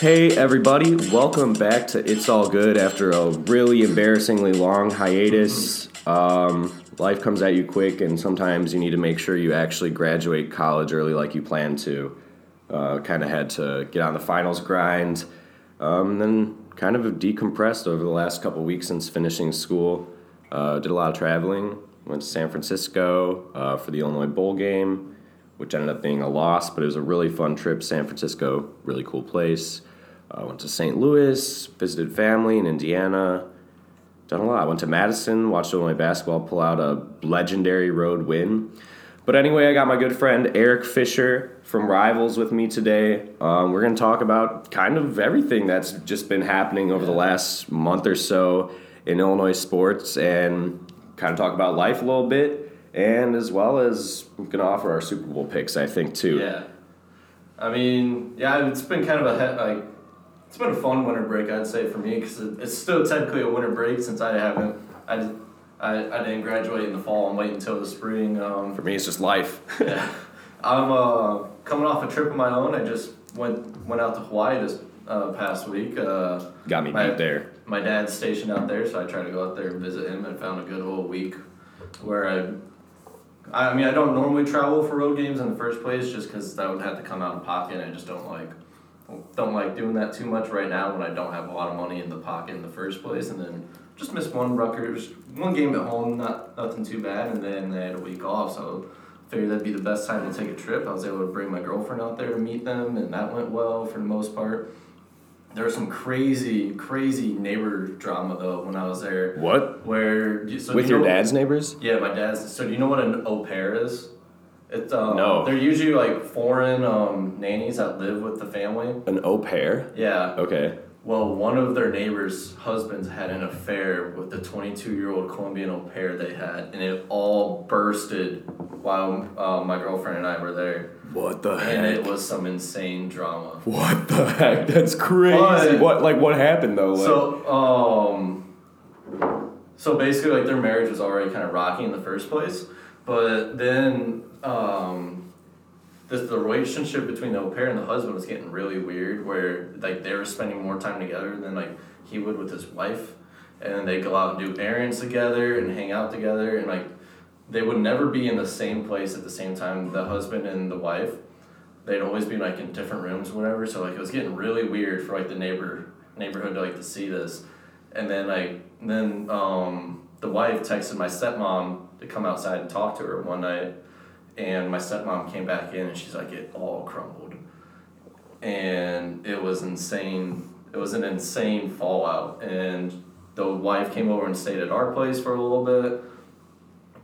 Hey, everybody, welcome back to It's All Good after a really embarrassingly long hiatus. Um, life comes at you quick, and sometimes you need to make sure you actually graduate college early like you plan to. Uh, kind of had to get on the finals grind, um, then kind of decompressed over the last couple weeks since finishing school. Uh, did a lot of traveling, went to San Francisco uh, for the Illinois Bowl game, which ended up being a loss, but it was a really fun trip. San Francisco, really cool place. Uh, went to St. Louis, visited family in Indiana. Done a lot. I Went to Madison, watched Illinois basketball pull out a legendary road win. But anyway, I got my good friend Eric Fisher from Rivals with me today. Um, we're going to talk about kind of everything that's just been happening over the last month or so in Illinois sports and kind of talk about life a little bit. And as well as I'm going to offer our Super Bowl picks, I think, too. Yeah. I mean, yeah, it's been kind of a like it's been a fun winter break, I'd say for me, because it's still technically a winter break since I haven't I, I, I didn't graduate in the fall. I'm waiting until the spring. Um, For me, it's just life. yeah. I'm uh, coming off a trip of my own. I just went went out to Hawaii this uh, past week. Uh, Got me My- beat there. my dad's stationed out there, so I tried to go out there and visit him and found a good whole week where I. I mean, I don't normally travel for road games in the first place, just because that would have to come out of pocket, and I just don't like, don't like doing that too much right now when I don't have a lot of money in the pocket in the first place, and then just missed one Rutgers, one game at home, not nothing too bad, and then they had a week off, so figured that'd be the best time to take a trip. I was able to bring my girlfriend out there to meet them, and that went well for the most part. There was some crazy, crazy neighbor drama though when I was there. What? Where so With you your dad's neighbors? Yeah, my dad's. So do you know what an au pair is? It's um, No. They're usually like foreign um, nannies that live with the family. An au pair? Yeah. Okay. Well, one of their neighbors' husbands had an affair with the 22 year old Colombian au pair they had, and it all bursted while uh, my girlfriend and I were there. What the heck? And it was some insane drama. What the heck? That's crazy. But- what like what happened though? Like, So, um, so basically, like their marriage was already kind of rocky in the first place, but then, um, this, the relationship between the au pair and the husband was getting really weird, where like they were spending more time together than like he would with his wife, and they go out and do errands together and hang out together, and like they would never be in the same place at the same time. The husband and the wife, they'd always be like in different rooms, or whatever. So like it was getting really weird for like the neighbor neighborhood to like to see this, and then like then um, the wife texted my stepmom to come outside and talk to her one night, and my stepmom came back in and she's like it all crumbled, and it was insane. It was an insane fallout, and the wife came over and stayed at our place for a little bit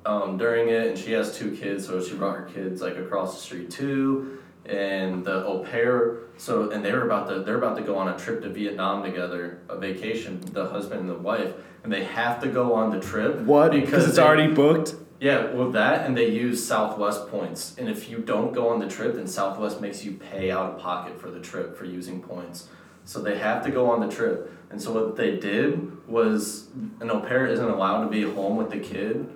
um, during it, and she has two kids, so she brought her kids like across the street too. And the au pair, so and they were about to they're about to go on a trip to Vietnam together, a vacation, the husband and the wife, and they have to go on the trip. what? Because it's they- already booked. Yeah, well that and they use Southwest points, and if you don't go on the trip, then Southwest makes you pay out of pocket for the trip for using points. So they have to go on the trip, and so what they did was an au pair isn't allowed to be home with the kid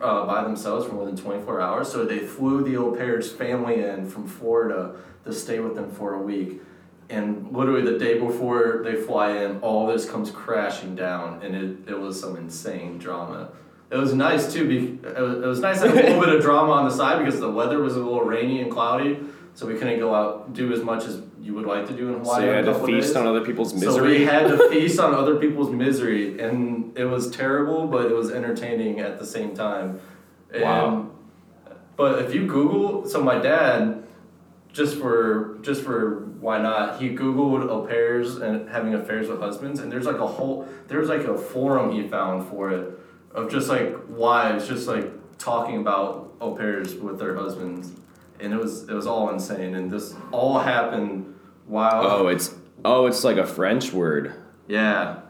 uh, by themselves for more than twenty four hours. So they flew the au pair's family in from Florida to stay with them for a week. And literally the day before they fly in, all this comes crashing down, and it, it was some insane drama. It was nice too. Be, it, was, it was nice to have a little bit of drama on the side because the weather was a little rainy and cloudy, so we couldn't go out do as much as you would like to do in Hawaii. So you had to feast days. on other people's So we had to feast on other people's misery, and it was terrible, but it was entertaining at the same time. And, Wow. But if you Google, so my dad, just for just for why not, he Googled au pairs and having affairs with husbands, and there's like a whole there's like a forum he found for it of just like wives just like talking about au pairs with their husbands, and it was it was all insane, and this all happened while oh, it's oh, it's like a French word. yeah.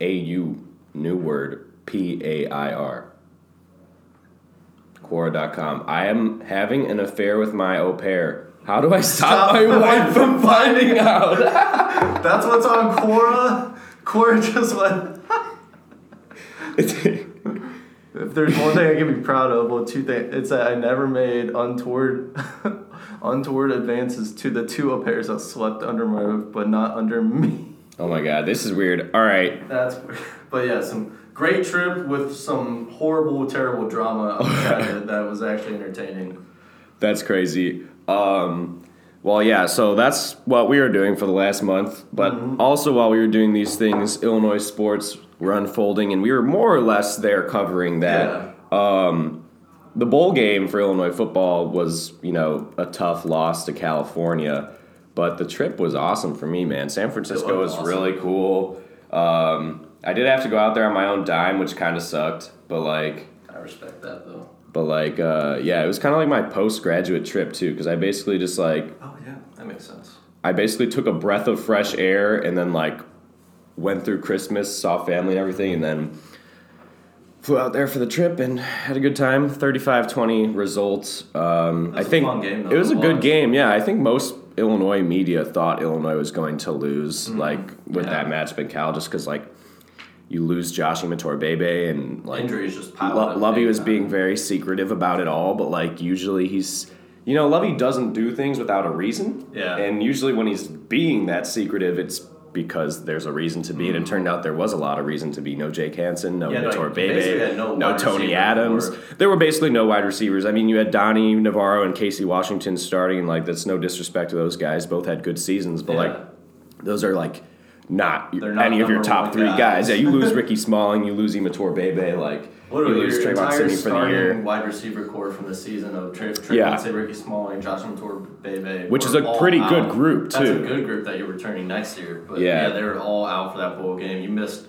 A U new word P A I R. Quora.com. I am having an affair with my au pair. How do I stop, Stop my my wife from finding out? That's what's on Quora. Quora just went. If there's one thing I can be proud of, well, two things. It's that I never made untoward Untoward advances to the two au pairs that slept under my roof, but not under me. Oh my god, this is weird. All right. That's, but yeah, some great trip with some horrible, terrible drama that, that was actually entertaining. That's crazy. Um, well, yeah, so that's what we were doing for the last month. But also, while we were doing these things, Illinois sports were unfolding, and we were more or less there covering that. Um, the bowl game for Illinois football was, you know, a tough loss to California, but the trip was awesome for me, man. San Francisco was was awesome. really cool. Um, I did have to go out there on my own dime, which kind of sucked, but like. I respect that though. But like, uh, yeah, it was kind of like my postgraduate trip too, because I basically just like Oh yeah, that makes sense. I basically took a breath of fresh air and then like went through Christmas, saw family and everything, and then flew out there for the trip and had a good time. 35-20 results. Um, I think game, it was a to good game. Yeah, I think most Illinois media thought Illinois was going to lose, like with Mm-hmm. Yeah. that matchup in Cal, just because like you lose Josh Bebe and like Injuries just piled Lo- up. Lovie was being very secretive about it all, but like usually he's, you know, Lovie doesn't do things without a reason. Yeah. And usually when he's being that secretive, it's because there's a reason to be, and it turned out there was a lot of reason to be. No Jake Hansen, no Mm-hmm. Yeah, Vitor Bebe, no no Tony Adams. There were basically no wide receivers. I mean, you had Donny Navarro and Casey Washington starting, like that's no disrespect to those guys. Both had good seasons, but Yeah. like those are like not, not any of your top three guys. guys. Yeah, you lose Ricky Smalling, you lose Imatorbhebhe, like Literally, you lose Trevon Sidney for the year. wide receiver core from the season of Trey Yeah. yeah. Ricky Smalling, Josh Mator, Bebe, Which is a pretty good out. group, That's a good group that you're returning next year. But Yeah. yeah. they were all out for that bowl game. You missed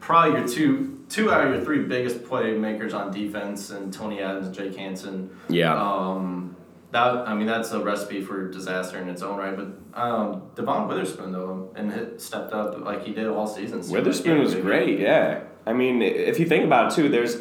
probably your two two out of your three biggest playmakers on defense, and Tony Adams Jake Hansen. Yeah. Um, that I mean that's a recipe for disaster in its own right. But um, Devon Witherspoon though, and hit, stepped up like he did all season. So Witherspoon was great, yeah. I mean, if you think about it too, there's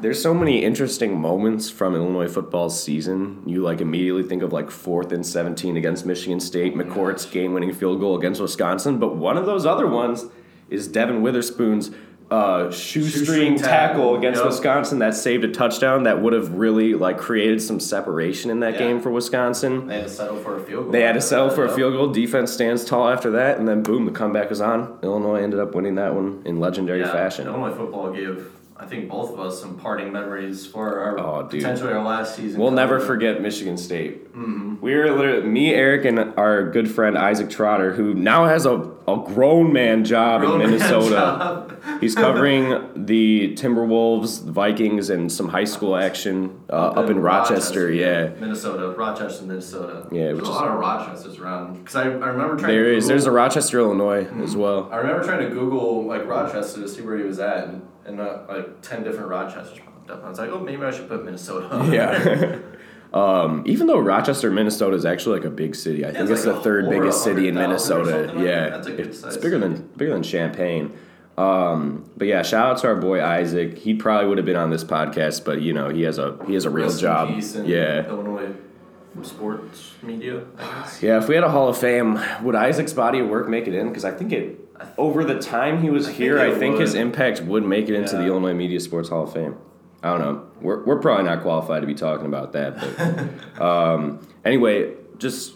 there's so many interesting moments from Illinois football's season. You like immediately think of like fourth and seventeen against Michigan State, McCourt's game-winning field goal against Wisconsin, but one of those other ones is Devon Witherspoon's uh, shoestring, Shoestring tackle tackle, against yep. Wisconsin that saved a touchdown that would have really like created some separation in that Yeah. game for Wisconsin. They had to settle for a field goal. They had to settle for a field goal. Defense stands tall after that, and then boom, the comeback is on. Illinois ended up winning that one in legendary Yeah, fashion. Illinois football gave, I think, both of us some parting memories for our Oh, potentially our last season. We'll never forget Michigan State. We were literally me, Eric, and our good friend Isaac Trotter, who now has a, a grown man job Grown in Minnesota. job. He's covering the Timberwolves, the Vikings, and some high school action uh, up, in Rochester. Yeah, Minnesota, Rochester, Minnesota. Yeah, there's which a is- lot of Rochesters around. Because I, I remember trying. there to is. There's a Rochester, Illinois, as well. I remember trying to Google like Rochester to see where he was at, and, and uh, like ten different Rochesters popped up. I was like, oh, maybe I should put Minnesota. On Yeah. um, even though Rochester, Minnesota is actually like a big city. I think it's it's, like the third biggest city in Minnesota. like yeah, that. That's a good it's, size it's bigger than bigger than Champaign. Um, but yeah, shout out to our boy Isaac. He probably would have been on this podcast, but you know he has a he has a real Rest job. in Yeah, Illinois sports media. Yeah. If we had a Hall of Fame, would Isaac's body of work make it in? Because I think it over the time he was I think here, I it think his impact would make it into the Illinois Media Sports Hall of Fame. I don't know. We're, we're probably not qualified to be talking about that, but um, anyway, just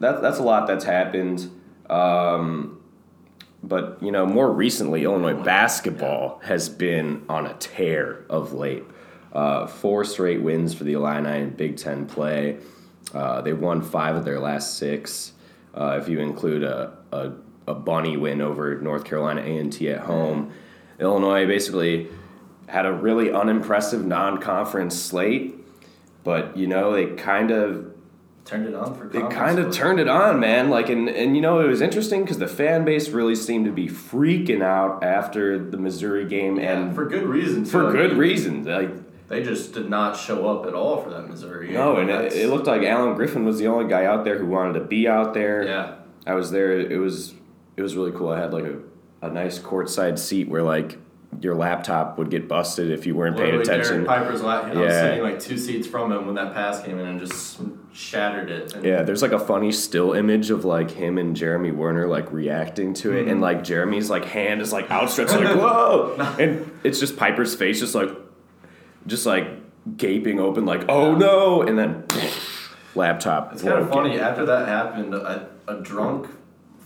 that that's a lot that's happened. Um, but you know, more recently, Illinois basketball has been on a tear of late. Uh, four straight wins for the Illini in Big Ten play. Uh, they won five of their last six. Uh, if you include a, a, a bunny win over North Carolina A&T at home, Illinois basically had a really unimpressive non-conference slate. But you know, they kind of Turned it on for. they kind of turned it on, man. Like, and, and you know, it was interesting because the fan base really seemed to be freaking out after the Missouri game, Yeah, and for good reasons. for good reasons. Like, They just did not show up at all for that Missouri. game. no, and it, it looked like Alan Griffin was the only guy out there who wanted to be out there. Yeah. I was there. It was it was really cool. I had like a, a nice courtside seat where like your laptop would get busted if you weren't paying attention. Derek Piper's lap. I was sitting like two seats from him when that pass came in and just shattered it. And Yeah, there's like a funny still image of like him and Jeremy Werner like reacting to it, and mm-hmm. like Jeremy's like hand is like outstretched, like whoa, and it's just Piper's face, just like, just like gaping open, like oh no, and then laptop. It's kind of funny. After that happened, a, a drunk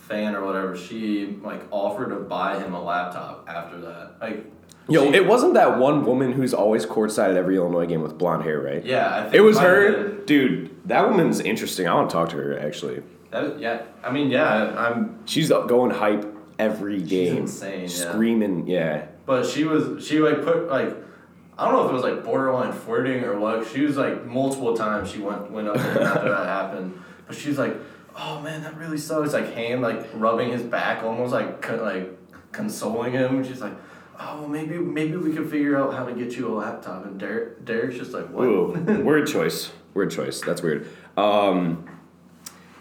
fan or whatever, she like offered to buy him a laptop after that. Like, Yo, it wasn't that one woman who's always courtside at every Illinois game with blonde hair, right? Yeah, I think It was her, dude. That woman's interesting. I want to talk to her actually. That, yeah, I mean, yeah, I'm. She's going hype every game, insane, screaming. Yeah, But she was she like put like. I don't know if it was like borderline flirting or what. She was like multiple times she went went up him after that happened. But she's like, "Oh man, that really sucks." Like hand like rubbing his back, almost like co- like consoling him. She's like, "Oh, maybe maybe we could figure out how to get you a laptop." And Derek Derek's just like, "What?" Ooh, word choice. Word choice. That's weird. Um,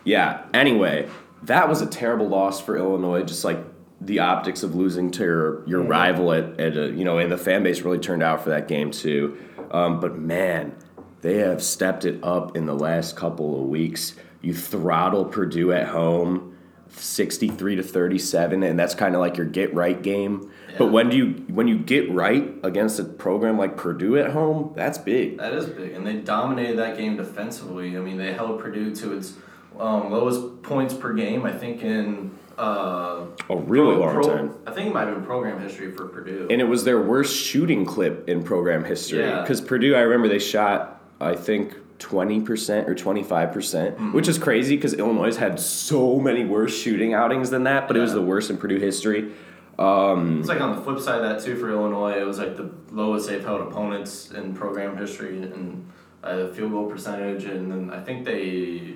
yeah. Anyway, that was a terrible loss for Illinois. Just like the optics of losing to your, your rival at, at a, you know, and the fan base really turned out for that game too. Um, but man, they have stepped it up in the last couple of weeks. You throttle Purdue at home, sixty-three to thirty-seven, and that's kind of like your get right game. But when do you when you get right against a program like Purdue at home, that's big. That is big, and they dominated that game defensively. I mean, they held Purdue to its um, lowest points per game. I think in uh, A really pro- long pro- time. I think it might have been program history for Purdue. And it was their worst shooting clip in program history. Yeah. Because Purdue, I remember they shot, I think, 20% or 25%, percent Mm-hmm. which is crazy because Illinois had so many worse shooting outings than that, but it was the worst in Purdue history. it's like on the flip side of that too for Illinois. It was like the lowest they've held opponents in program history and uh, field goal percentage, and then I think they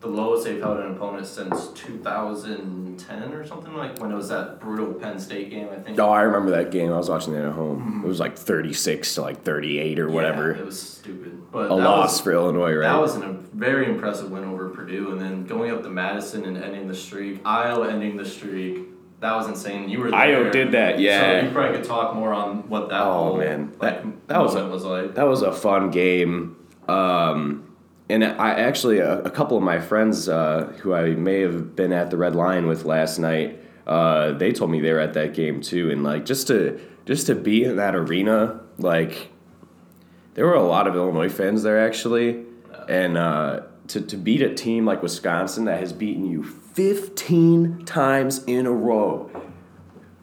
the lowest they've held an opponent since 2010 or something like when it was that brutal Penn State game. I think. Oh, I remember that game. I was watching that at home. It was like 36 to like 38 or whatever. Mm-hmm. Yeah, it was stupid, but a loss was- for Illinois, right? That was an, a very impressive win over Purdue, and then going up to Madison and ending the streak. Ayo ending the streak. That was insane. You were there. Ayo did that, yeah. So you probably could talk more on what that Oh, whole man. like, That- that was a- was like. That was a fun game. Um, and I actually, a, a couple of my friends uh, who I may have been at the Red Lion with last night, uh, they told me they were at that game too. And like just to just to be in that arena, like there were a lot of Illinois fans there actually, and uh, to to beat a team like Wisconsin that has beaten you 15 times in a row.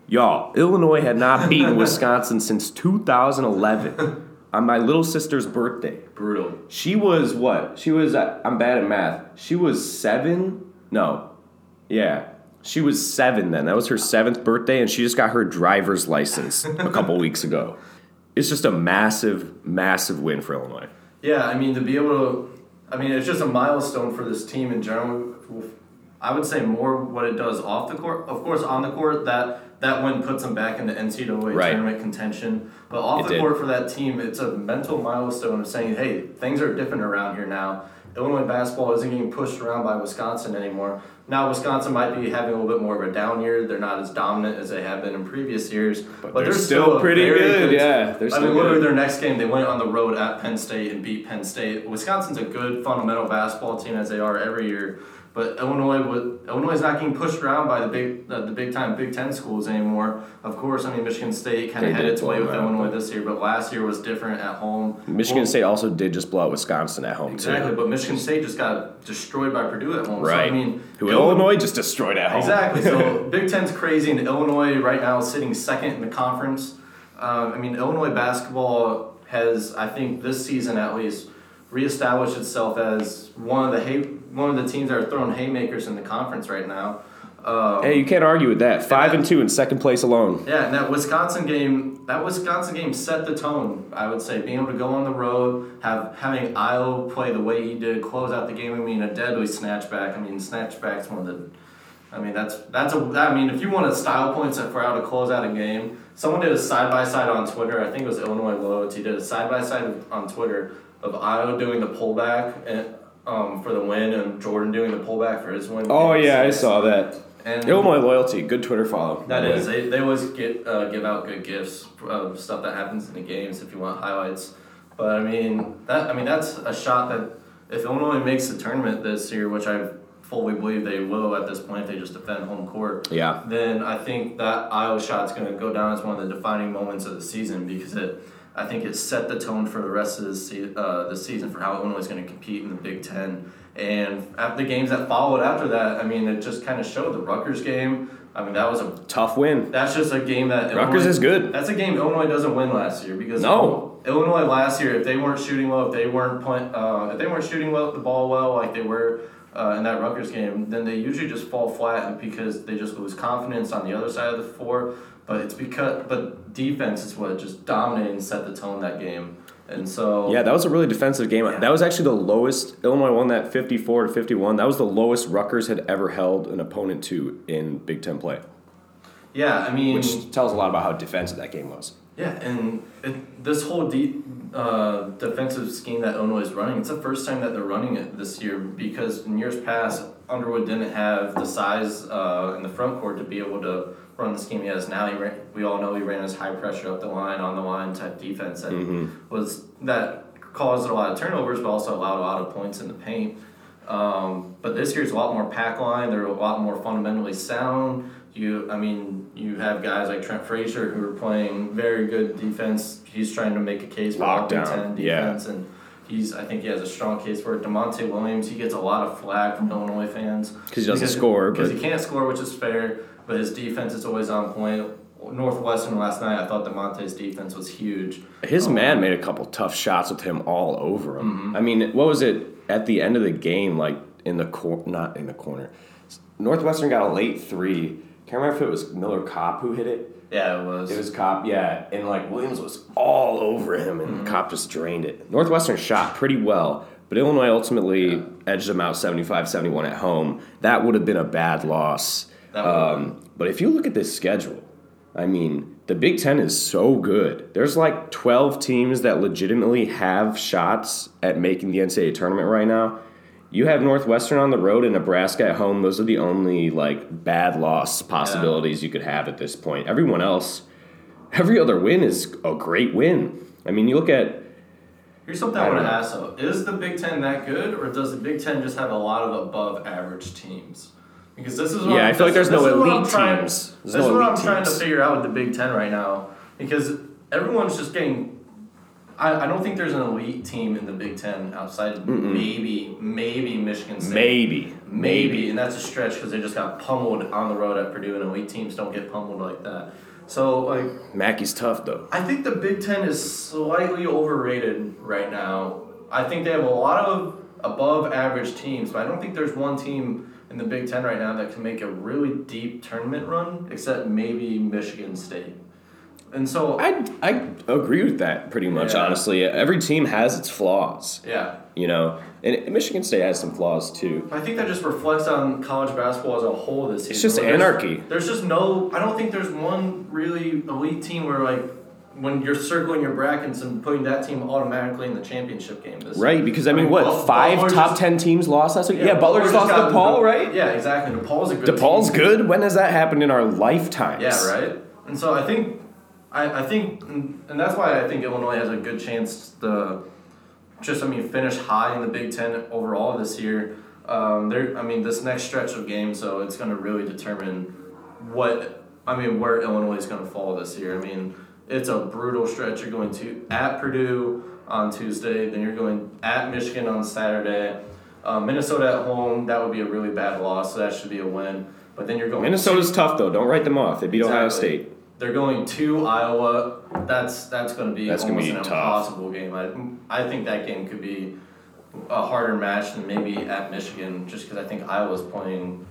Y'all, Illinois had not beaten Wisconsin since 2011 on my little sister's birthday. Brutal. She was what? She was, uh, I'm bad at math. She was seven? No. Yeah. She was seven then. That was her seventh birthday, and she just got her driver's license a couple weeks ago. It's just a massive, massive win for Illinois. Yeah, I mean to be able to, I mean it's just a milestone for this team in general. I would say more what it does off the court. Of course, on the court that that win puts them back into NCAA Right. tournament contention. But off It the did. court for that team, it's a mental milestone of saying, hey, things are different around here now. Illinois basketball isn't getting pushed around by Wisconsin anymore. Now Wisconsin might be having a little bit more of a down year. They're not as dominant as they have been in previous years, but, they're they're, still a pretty very good, yeah, they're I still mean, literally good. their next game, they went on the road at Penn State and beat Penn State. Wisconsin's a good fundamental basketball team as they are every year, but Illinois would Illinois is not getting pushed around by the big uh, the big time Big Ten schools anymore. Of course, I mean Michigan State kind of had its way with out. Illinois this year, but last year was different at home. Michigan Well, State also did just blow out Wisconsin at home, too. Exactly, too. but Michigan State just got destroyed by Purdue at home. So, Right. I mean, Who Illinois- Illinois just destroyed at home. Exactly. So Big Ten's crazy, and Illinois right now is sitting second in the conference. Um, I mean, Illinois basketball has, I think, this season at least, reestablished itself as one of the one of the teams that are throwing haymakers in the conference right now. Um, Hey, you can't argue with that. Five that- and two in second place alone. yeah, and that Wisconsin game, that Wisconsin game set the tone. I would say being able to go on the road, have having Ayo play the way he did, close out the game. I mean, a deadly snatchback. I mean, snatchback's one of the. I mean, that's that's a. I mean, if you want a style points for how to close out a game, someone did a side by side on Twitter. I think it was Illinois Loyalty did a side by side on Twitter of Ayo doing the pullback and. Um, for the win and Jordan doing the pullback for his win. Oh, yeah, I saw that. And Illinois Loyalty, good Twitter follow. that is, they, they always get uh, give out good gifts of stuff that happens in the games if you want highlights. But I mean that I mean that's a shot that if Illinois makes the tournament this year, which I fully believe they will at this point, if they just defend home court. Yeah. Then I think that Ayo shot's going to go down as one of the defining moments of the season because it. I think it set the tone for the rest of the, se- uh, the season for how Illinois is going to compete in the Big Ten. And after the games that followed after that, I mean, it just kind of showed the Rutgers game. I mean, that was a Tough win. that's just a game that Rutgers Illinois- is good. That's a game Illinois doesn't win last year because No. Illinois last year, if they weren't shooting well, if they weren't playing, uh, if they weren't shooting well the ball well like they were uh, in that Rutgers game, then they usually just fall flat because they just lose confidence on the other side of the floor. But it's because but defense is what just dominated and set the tone that game, and so Yeah, that was a really defensive game. That was actually the lowest. Illinois won that 54 to 51. That was the lowest Rutgers had ever held an opponent to in Big Ten play, yeah, I mean which tells a lot about how defensive that game was. Yeah, and it, this whole deep uh, defensive scheme that Illinois is running, it's the first time that they're running it this year because in years past, Underwood didn't have the size uh, in the front court to be able to run the scheme he has now. He ran, we all know he ran his high pressure up the line, on the line type defense that was that caused a lot of turnovers, but also allowed a lot of points in the paint. Um, but this year's a lot more pack line. They're a lot more fundamentally sound. You, I mean, you have guys like Trent Frazier who are playing very good defense. He's trying to make a case for Lockdown, Ten yeah. defense, and he's. I think he has a strong case for it. Da'Monte Williams, he gets a lot of flack from Illinois fans because he doesn't score, Because but- he can't score, which is fair. But his defense is always on point. Northwestern last night, I thought Da'Monte's defense was huge. His Um, man made a couple tough shots with him all over him. Mm-hmm. I mean, what was it at the end of the game? Like in the cor- not in the corner. Northwestern got a late three. Can't remember if it was Miller Kopp who hit it. Yeah, it was. It was Kopp, yeah, and like Williams was all over him, and Mm-hmm. Kopp just drained it. Northwestern shot pretty well, but Illinois ultimately edged them out 75-71 at home. That would have been a bad loss. That would have Um, but if you look at this schedule, I mean, the Big Ten is so good. There's like 12 teams that legitimately have shots at making the NCAA tournament right now. You have Northwestern on the road and Nebraska at home. Those are the only like bad loss possibilities you could have at this point. Everyone else, every other win is a great win. I mean, you look at Here's something I I, want to ask though: Is the Big Ten that good, or does the Big Ten just have a lot of above-average teams? Because this is what Yeah, I'm- I feel like there's no this is what I'm elite trying- teams. There's this no is what I'm trying to figure out with the Big Ten right now, because everyone's just getting. I, I don't think there's an elite team in the Big Ten outside of maybe maybe Michigan State. maybe, Maybe, and that's a stretch because they just got pummeled on the road at Purdue, and elite teams don't get pummeled like that. So like Mackey's tough though. I think the Big Ten is slightly overrated right now. I think they have a lot of above average teams, but I don't think there's one team in the Big Ten right now that can make a really deep tournament run, except maybe Michigan State. And so, I I agree with that pretty much. Yeah. Honestly, every team has its flaws. yeah, You know, and Michigan State has some flaws too. I think that just reflects on college basketball as a whole this season. It's just where there's- anarchy. There's just no. I don't think there's one really elite team where like when you're circling your brackets and putting that team automatically in the championship game. This Right, because I mean, Butler- what five Butler top just- ten teams lost last week? Yeah, Butler just lost DePaul, right? Yeah, exactly. DePaul's a good. DePaul's team. good. When has that happened in our lifetimes? Yeah, right. And so I think, I, I think, and and that's why I think Illinois has a good chance to, just I mean, finish high in the Big Ten overall this year. Um, I mean, this next stretch of games, so it's going to really determine what I mean where Illinois is going to fall this year. I mean, it's a brutal stretch. You're going to at Purdue on Tuesday, then you're going at Michigan on Saturday. Uh, Minnesota at home, that would be a really bad loss, so that should be a win. But then you're going Minnesota's tough though. Don't write them off. They beat Ohio State. they're going to Iowa. That's that's going to be That's almost be an tough. impossible game. I I think that game could be a harder match than maybe at Michigan, just because I think Iowa's playing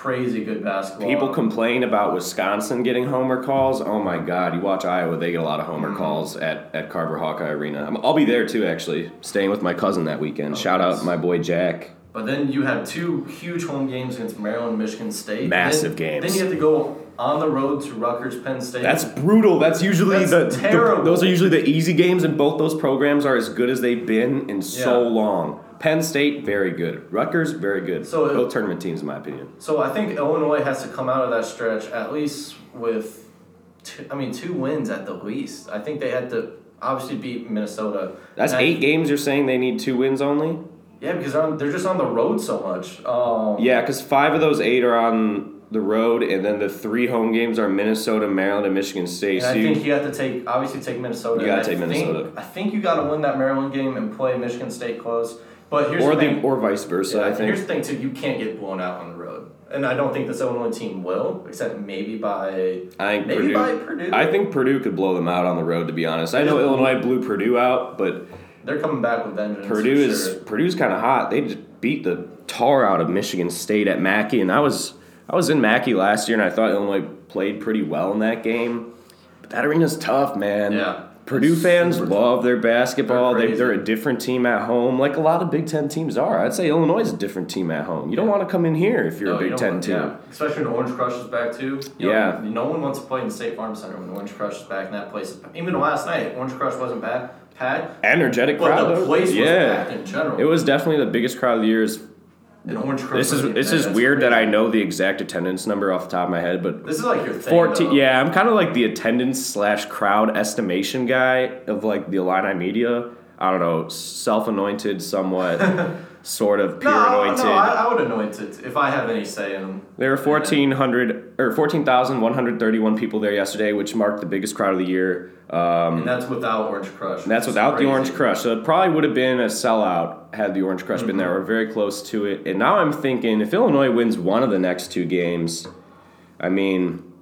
crazy good basketball. People complain about Wisconsin getting homer calls. Oh my God! You watch Iowa; they get a lot of homer Mm-hmm. calls at, at Carver Hawkeye Arena. I'm, I'll be there too, actually, staying with my cousin that weekend. Oh, Shout nice. out my boy Jack. But then you have two huge home games against Maryland, Michigan State. Massive then, games. Then you have to go on the road to Rutgers, Penn State. That's brutal. That's usually That's the, the- terrible. those are usually the easy games, and both those programs are as good as they've been in so long. Penn State, very good. Rutgers, very good. So, both tournament teams, in my opinion. So I think Illinois has to come out of that stretch at least with, two, I mean, two wins at the least. I think they had to obviously beat Minnesota. That's And I- eight games. You're saying they need two wins only? Yeah, because they're, on, they're just on the road so much. Um, Yeah, because five of those eight are on the road, and then the three home games are Minnesota, Maryland, and Michigan State. And So I you- think you have to take obviously take Minnesota. You and I take think- Minnesota. I think you got to win that Maryland game and play Michigan State close. But here's or the thing. or vice versa. Yeah, I and Here's think. the thing too: you can't get blown out on the road, and I don't think this Illinois team will, except maybe by I think maybe Purdue. by Purdue. I think Purdue could blow them out on the road. To be honest, I know Illinois blew Purdue out, but they're coming back with vengeance. Purdue is sure. Purdue's kind of hot. They just beat the tar out of Michigan State at Mackey, and I was I was in Mackey last year, and I thought Illinois played pretty well in that game. But that arena's tough, man. Yeah. Purdue fans super love their basketball. They're they, they're a different team at home, like a lot of Big Ten teams are. I'd say Illinois is a different team at home. You don't want to come in here if you're No, a Big don't Ten want- team. yeah. Especially when Orange Crush is back too. You Yeah. Know, no one wants to play in the State Farm Center when Orange Crush is back and that place. Even last night, Orange Crush wasn't bad. Packed, Energetic crowd. the place was yeah. packed in general. It was definitely the biggest crowd of the year. Is And Orange Crush. This is this is weird that I know the exact attendance number off the top of my head, but This is like your thing. 14 though. yeah i'm kind of like the attendance slash crowd estimation guy of like the Illini media i don't know self-anointed somewhat sort of pure No, anointed no, I, I would anoint it if I have any say in them. there were 1400 or 14131 people there yesterday which marked the biggest crowd of the year um, And that's without Orange Crush. and that's which is without the crazy. Orange Crush. So it probably would have been a sellout had the Orange Crush been there. We're very close to it. And now I'm thinking if Illinois wins one of the next two games, I mean,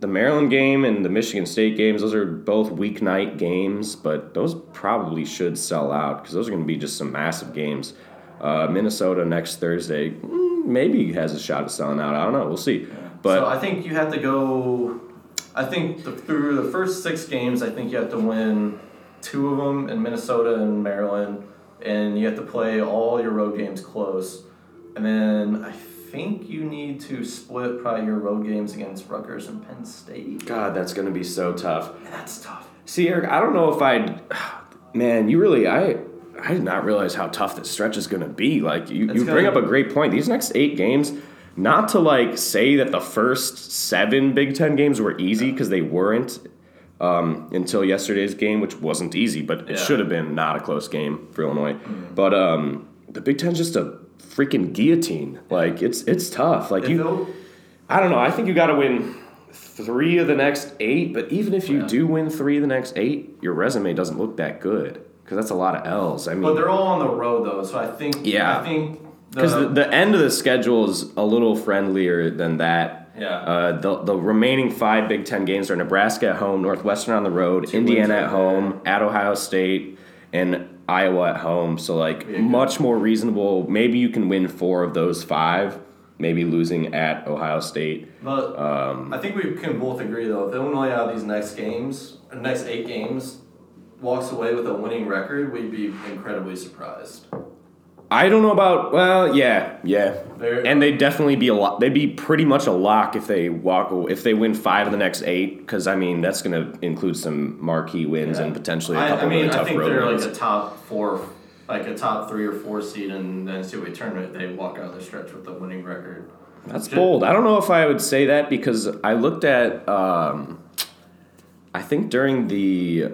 the Maryland game and the Michigan State games, those are both weeknight games, but those probably should sell out because those are going to be just some massive games. Uh, Minnesota next Thursday, mm, maybe has a shot at selling out. I don't know. We'll see. But so I think you have to go. I think the, through the first six games, I think you have to win two of them in Minnesota and Maryland, and you have to play all your road games close. And then I think you need to split probably your road games against Rutgers and Penn State. God, that's going to be so tough. That's tough. See, Eric, I don't know if I'd. Man, you really, I, I did not realize how tough this stretch is going to be. Like, you, It's you bring up a great point. These next eight games, not to like say that the first seven Big Ten games were easy because they weren't um, until yesterday's game, which wasn't easy, but it Yeah. should have been not a close game for Illinois. But um, the Big Ten's just a freaking guillotine. Like, it's it's tough. Like If you. it'll- I don't know. I think you got to win three of the next eight. But even if you Yeah. do win three of the next eight, your resume doesn't look that good because that's a lot of L's. I mean, but they're all on the road though, so I think. Yeah. I think. because the, the end of the schedule is a little friendlier than that. Yeah. Uh, the the remaining five Big Ten games are Nebraska at home, Northwestern on the road, Two Indiana at home, at Ohio State, and Iowa at home. So like Yeah, much more reasonable. Maybe you can win four of those five. Maybe losing at Ohio State. But Um, I think we can both agree though, if Illinois out of these next games, next eight games, walks away with a winning record, we'd be incredibly surprised. I don't know about. Well, yeah, yeah, and they'd definitely be a lot. They'd be pretty much a lock if they walk. If they win five of the next eight, because I mean that's going to include some marquee wins and potentially a couple I mean, really I tough think road they're wins. like a top four, like a top three or four seed, and then see what tournament they walk out of the stretch with a winning record. That's Ju- bold. I don't know if I would say that because I looked at. Um, I think during the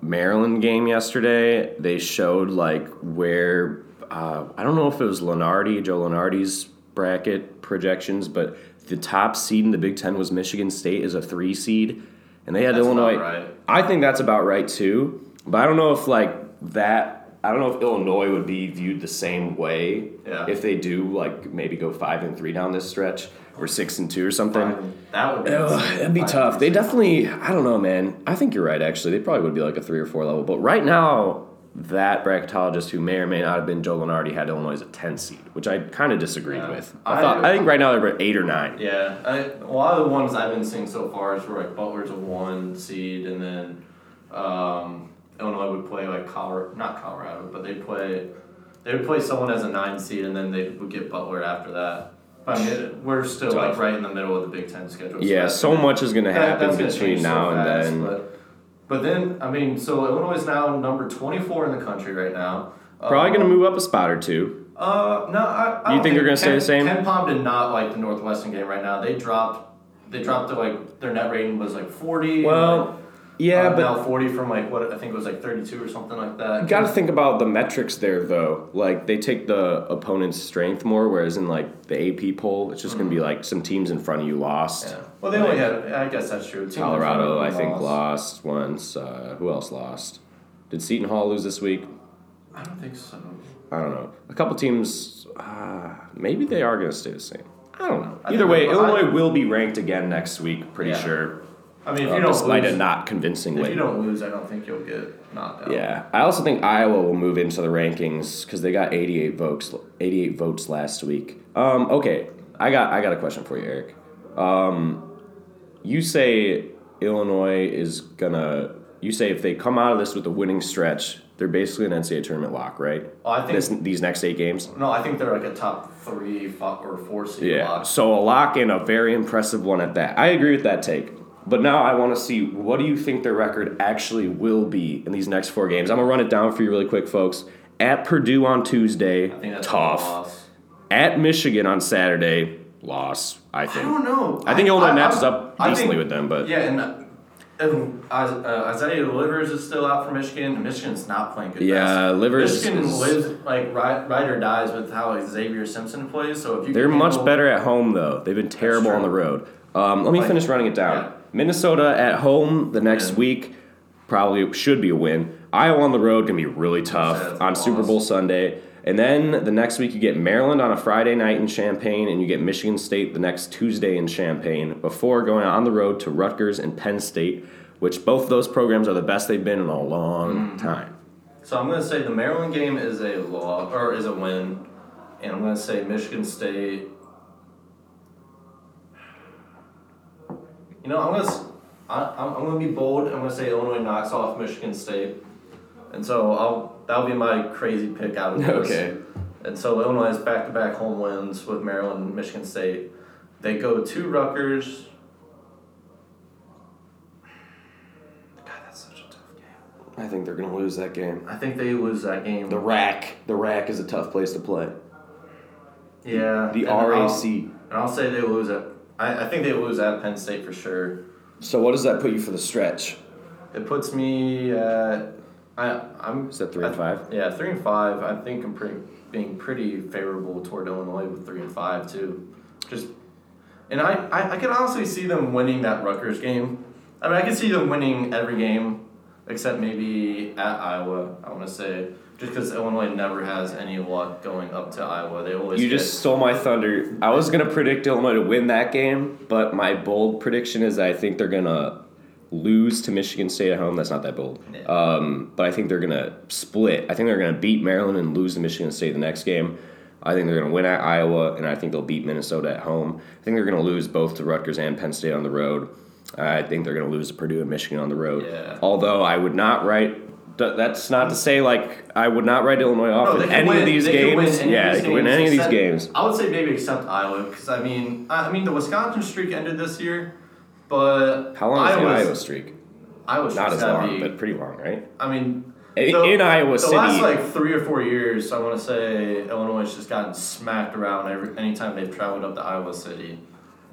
Maryland game yesterday, they showed like where uh, I don't know if it was Lunardi, Joe Lunardi's bracket projections, but the top seed in the Big Ten was Michigan State as a three seed, and they had That's Illinois. right. I think that's about right too, but I don't know if like that. I don't know if Illinois would be viewed the same way Yeah. if they do like maybe go five and three down this stretch or six and two or something. Fine. That would be Ugh, that'd be tough. They definitely, I don't know, man. I think you're right, actually. They probably would be like a three or four level. But right now, that bracketologist who may or may not have been Joe Lunardi had Illinois as a 10 seed, which I kind of disagreed Yeah. with. I, I- thought, I think right now they're eight or nine. Yeah, I, a lot of the ones I've been seeing so far is where like Butler's a one seed, and then um, Illinois would play like Colorado, not Colorado, but they play they would play someone as a nine seed, and then they would get Butler after that. But I mean, we're still like right in the middle of the Big Ten schedule. so Yeah, so much is going to happen between so now and then. But, then, I mean, so Illinois is now number twenty four in the country right now. Probably going to Um, move up a spot or two. uh, no, I. I You don't think they're gonna stay the same? KenPom did not like the Northwestern game right now. They dropped. They dropped to like their net rating was like forty. and, Well, like, Yeah, Uh, but now forty from like what I think it was like thirty-two or something like that. You got to think about the metrics there, though. Like they take the opponent's strength more, whereas in like the AP poll, it's just gonna be like some teams in front of you lost. Yeah. Well, they only had. I guess that's true. Colorado, I lost. think, lost once. Uh, who else lost? Did Seton Hall lose this week? I don't think so. I don't know. A couple teams, uh, maybe they are gonna stay the same. I don't know. Either way, Illinois will be ranked again next week. Pretty Yeah. sure. I mean, if Uh, you don't despite lose, a not convincing if win. you don't lose, I don't think you'll get knocked out. Yeah, I also think Iowa will move into the rankings because they got 88 votes. 88 votes last week. Um, okay, I got I got a question for you, Eric. Um, you say Illinois is gonna. You say if they come out of this with a winning stretch, they're basically an NCAA tournament lock, right? Oh, I think This, these next eight games. no. I think they're like a top three or four seed. Yeah. lock. So a lock and a very impressive one at that. I agree with that take. But now I want to see what do you think their record actually will be in these next four games. I'm gonna run it down for you really quick, folks. At Purdue on Tuesday, I tough. At Michigan on Saturday, loss. I think. I don't know. I think Illinois matches I'm- up I decently think- with them, but Yeah, and, uh, and uh, Isaiah Livers is still out for Michigan. and Michigan's not playing good. Yeah, basketball. Livers Michigan is- lives like right, right or dies with how Xavier Simpson plays. So if you they're much handle- better at home though. They've been terrible on the road. Um, let me Like- finish running it down. yeah. Minnesota at home the next Yeah. week probably should be a win. Iowa on the road can be really tough that's on Super. Bowl Sunday. And then the next week you get Maryland on a Friday night in Champaign, and you get Michigan State the next Tuesday in Champaign before going on the road to Rutgers and Penn State, which both of those programs are the best they've been in a long Mm-hmm. time. So I'm gonna say the Maryland game is a law or is a win, and I'm gonna say Michigan State. You know, I'm gonna s- I, I'm, I'm gonna be bold. I'm gonna say Illinois knocks off Michigan State, and so I'll that'll be my crazy pick out of this. Okay. And so Illinois has back to back home wins with Maryland and Michigan State. They go to Rutgers. God, that's such a tough game. I think they're going to lose that game. I think they lose that game. The RAC, the RAC is a tough place to play. Yeah. The and I'll- RAC. And I'll say they lose at. I, I think they lose at Penn State for sure. So what does that put you for the stretch? It puts me at. I I'm. Is that three and I- five? Yeah, three and five. I think I'm pretty being pretty favorable toward Illinois with three and five too. Just, and I I, I can honestly see them winning that Rutgers game. I mean, I can see them winning every game except maybe at Iowa. I want to say just because Illinois never has any luck going up to Iowa. They always You get- just stole my thunder. I was gonna predict Illinois to win that game, but my bold prediction is I think they're gonna lose to Michigan State at home. That's not that bold. Yeah. Um, but I think they're gonna split. I think they're gonna beat Maryland and lose to Michigan State the next game. I think they're gonna win at Iowa, and I think they'll beat Minnesota at home. I think they're gonna lose both to Rutgers and Penn State on the road. I think they're gonna lose to Purdue and Michigan on the road. Yeah. Although I would not write. Th- That's not to say like I would not write Illinois off No, in any win- of these they can win games. any of yeah, these they can win any of these games. I would say maybe except Iowa, because I mean, I I mean the Wisconsin streak ended this year, but How long is the Iowa streak? Iowa's Not as long, be- but pretty long, right? I mean, In, the- in Iowa the City, the last like three or four years, I want to say Illinois has just gotten smacked around every anytime they've traveled up to Iowa City,